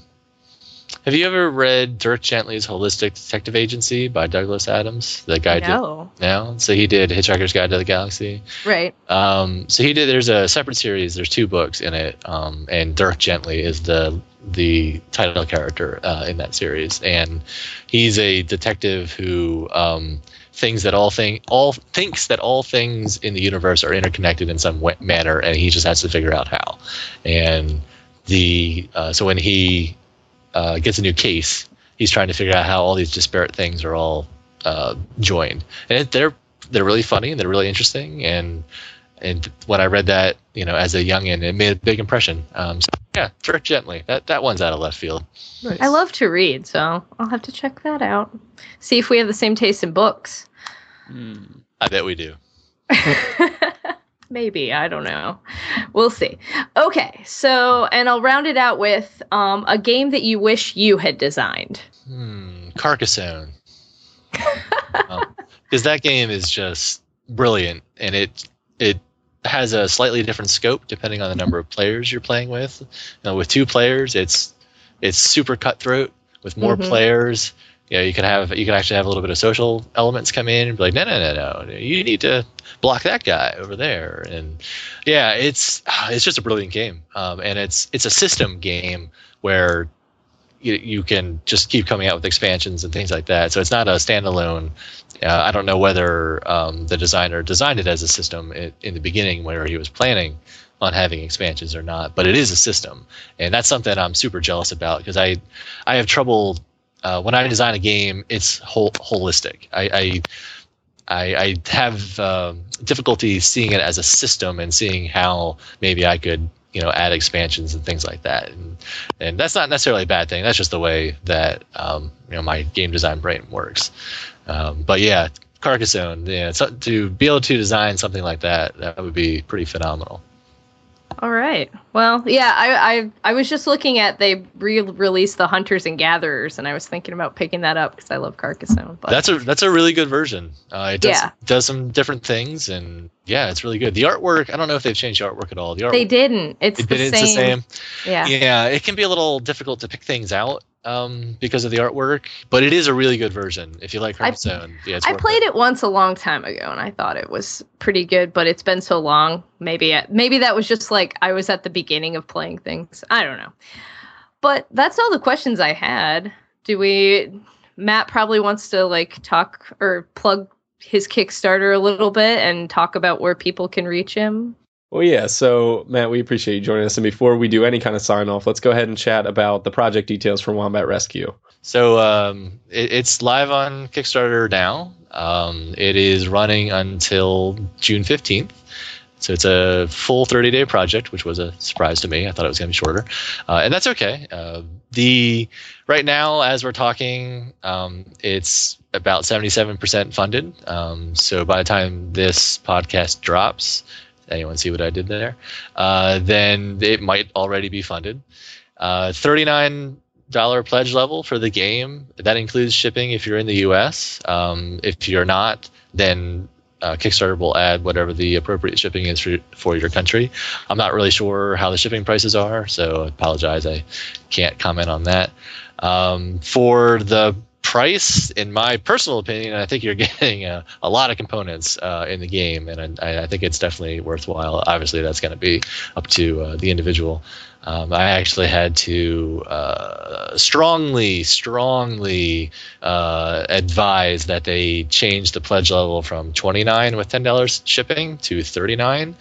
D: have you ever read Dirk Gently's Holistic Detective Agency by Douglas Adams? The guy did
B: No.
D: now. So he did Hitchhiker's Guide to the Galaxy.
B: Right.
D: Um, so he did. There's a separate series. There's two books in it, um, and Dirk Gently is the the title character uh, in that series, and he's a detective who um, thinks that all thing all thinks that all things in the universe are interconnected in some wa- manner, and he just has to figure out how. And the uh, so when he uh, gets a new case, he's trying to figure out how all these disparate things are all uh, joined, and it, they're they're really funny and they're really interesting and and when I read that, you know, as a youngin, it made a big impression. Um, so yeah, Dirk Gently. That that one's out of left field.
C: Nice.
B: I love to read, so I'll have to check that out. See if we have the same taste in books.
C: Hmm.
D: I bet we do. <laughs>
B: Maybe I don't know. We'll see. Okay, so and I'll round it out with um, a game that you wish you had designed.
D: Hmm, Carcassonne. <laughs> Because that game is just brilliant, and it it has a slightly different scope depending on the number of players you're playing with. You know, with two players, it's it's super cutthroat. With more
B: Mhm.
D: players, you know, you can have you can actually have a little bit of social elements come in and be like, no, no, no, no, you need to block that guy over there, and yeah, it's <sighs> it's just a brilliant game, um, and it's it's a system game where you, you can just keep coming out with expansions and things like that. So it's not a standalone. Uh, I don't know whether um, the designer designed it as a system in, in the beginning where he was planning on having expansions or not, but it is a system, and that's something I'm super jealous about because I I have trouble uh, when I design a game. It's whole, holistic. I, I I, have um, difficulty seeing it as a system and seeing how maybe I could you know add expansions and things like that and and that's not necessarily a bad thing that's just the way that um, you know my game design brain works um, but yeah Carcassonne yeah so, to be able to design something like that that would be pretty phenomenal
B: All right. Well, yeah, I I, I was just looking at they re-released the Hunters and Gatherers, and I was thinking about picking that up because I love Carcassonne. But
D: that's a that's a really good version uh, it does
B: Yeah.
D: does some different things and yeah it's really good the artwork I don't know if they've changed the artwork at all the artwork
B: they didn't. It's,
D: it-
B: the,
D: it's
B: same.
D: the same
B: Yeah.
D: yeah it can be a little difficult to pick things out um, because of the artwork but it is a really good version if you like
B: I-
D: Carcassonne yeah
B: I played it once a long time ago, and I thought it was pretty good. But it's been so long. Maybe it, maybe that was just like I was at the beginning of playing things. I don't know. But that's all the questions I had. Do we? Matt probably wants to like talk or plug his Kickstarter a little bit and talk about where people can reach him.
C: Well, yeah. So, Matt, we appreciate you joining us. And before we do any kind of sign off, let's go ahead and chat about the project details for Wombat Rescue.
D: So um, it, it's live on Kickstarter now. Um, it is running until June 15th. So it's a full 30 day project, which was a surprise to me. I thought it was going to be shorter, uh, and that's okay. Uh, the right now, as we're talking, um, it's about 77% funded. Um, so by the time this podcast drops, anyone see what I did there? Uh, then it might already be funded. Uh, 39 dollar pledge level for the game. That includes shipping if you're in the U.S. Um, if you're not, then uh, Kickstarter will add whatever the appropriate shipping is for, for your country. I'm not really sure how the shipping prices are, so I apologize. I can't comment on that. Um, for the price, in my personal opinion, I think you're <laughs> getting a, a lot of components uh, in the game, and I, I, think it's definitely worthwhile. Obviously, that's going to be up to uh, the individual. Um, I actually had to uh, strongly, strongly uh, advise that they change the pledge level from 29 with $10 shipping to 39,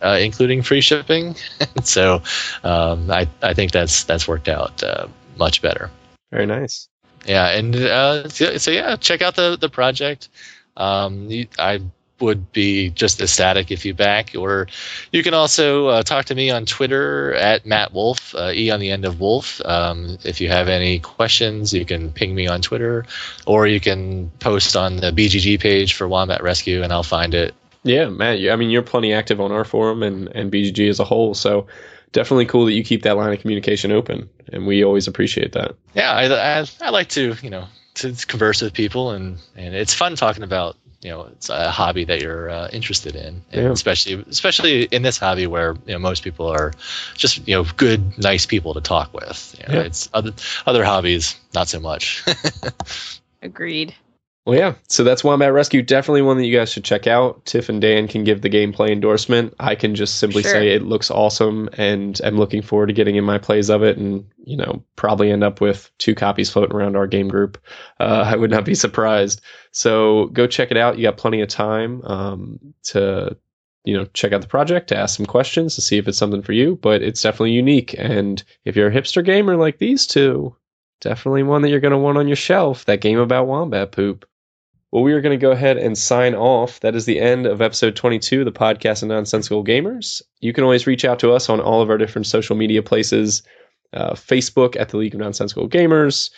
D: uh, including free shipping. <laughs> so um, I, I think that's that's worked out uh, much better.
C: Very nice.
D: Yeah, and uh, so, so, yeah, check out the the project. Um, I would be just ecstatic if you back. Or you can also uh, talk to me on Twitter at Matt Wolfe, uh, E on the end of Wolf. Um, if you have any questions, you can ping me on Twitter, or you can post on the BGG page for Wombat Rescue, and I'll find it.
C: Yeah, Matt. I mean, you're plenty active on our forum and and BGG as a whole, so definitely cool that you keep that line of communication open, and we always appreciate that.
D: Yeah, I, I, I like to you know to converse with people, and and it's fun talking about you know it's a hobby that you're uh, interested in and yeah. especially especially in this hobby where you know most people are just you know good nice people to talk with you know, yeah. it's other other hobbies not so much <laughs>
B: agreed
C: well, yeah. So that's Wombat Rescue. Definitely one that you guys should check out. Tiff and Dan can give the gameplay endorsement. I can just simply sure. say it looks awesome, and I'm looking forward to getting in my plays of it, and you know, probably end up with two copies floating around our game group. Uh, <laughs> I would not be surprised. So go check it out. You got plenty of time um, to you know check out the project to ask some questions to see if it's something for you but it's definitely unique and if you're a hipster gamer like these two definitely one that you're going to want on your shelf that game about wombat poop well, we are going to go ahead and sign off. That is the end of episode 22 of the podcast of Nonsensical Gamers. You can always reach out to us on all of our different social media places uh, Facebook at the League of Nonsensical Gamers,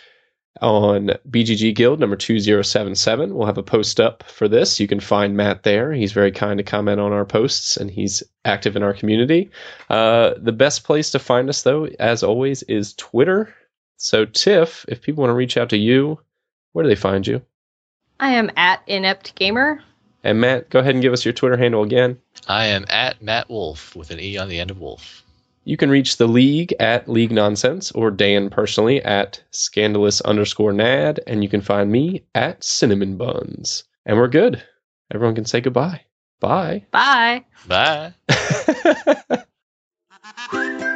C: on BGG Guild number 2077. We'll have a post up for this. You can find Matt there. He's very kind to comment on our posts and he's active in our community. Uh, the best place to find us, though, as always, is Twitter. So, Tiff, if people want to reach out to you, where do they find you?
B: I am at Inept Gamer.
C: And Matt, go ahead and give us your Twitter handle again.
D: I am at Matt Wolfe with an E on the end of Wolf.
C: You can reach the league at League Nonsense or Dan personally at scandalous underscore nad, and you can find me at Cinnamon Buns. And we're good. Everyone can say goodbye. Bye.
B: Bye.
D: Bye. <laughs>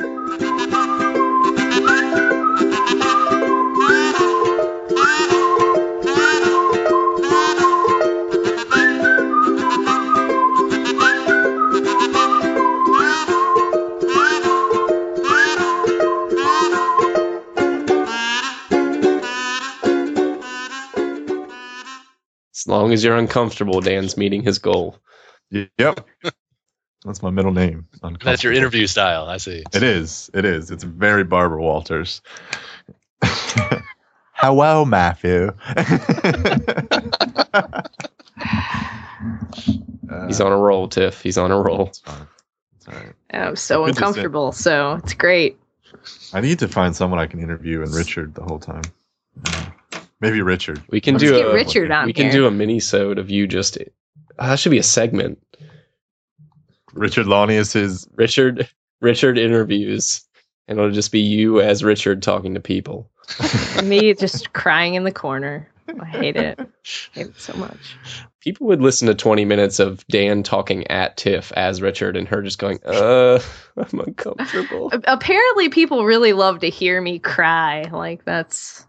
C: long as you're uncomfortable, Dan's meeting his goal.
A: Yep. <laughs> That's my middle name.
D: That's your interview style. I see.
A: It is. It is. It's very Barbara Walters. <laughs> Hello, Matthew. <laughs>
C: He's on a roll, Tiff. He's on a roll. It's
A: fine. It's all right.
B: I'm so uncomfortable, so it's great.
A: I need to find someone I can interview and Richard the whole time. Maybe Richard.
C: We can Let's do a
B: Richard on
C: We can do a mini sode of you just. Uh, that should be a segment.
A: Richard Launius his
C: Richard. Richard interviews, and it'll just be you as Richard talking to people.
B: Me <laughs> just crying in the corner. I hate it. I hate it so much.
C: People would listen to 20 minutes of Dan talking at Tiff as Richard and her just going, uh, I'm uncomfortable.
B: Apparently, people really love to hear me cry. Like, that's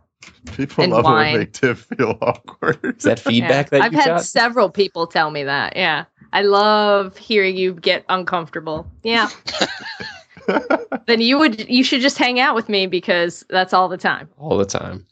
A: People love wine. when make Tiff feel awkward.
C: Is that feedback yeah. that
B: I've had got? several people tell me that. Yeah. I love hearing you get uncomfortable. Yeah. <laughs> then you would you should just hang out with me because that's all the time.
C: All the time.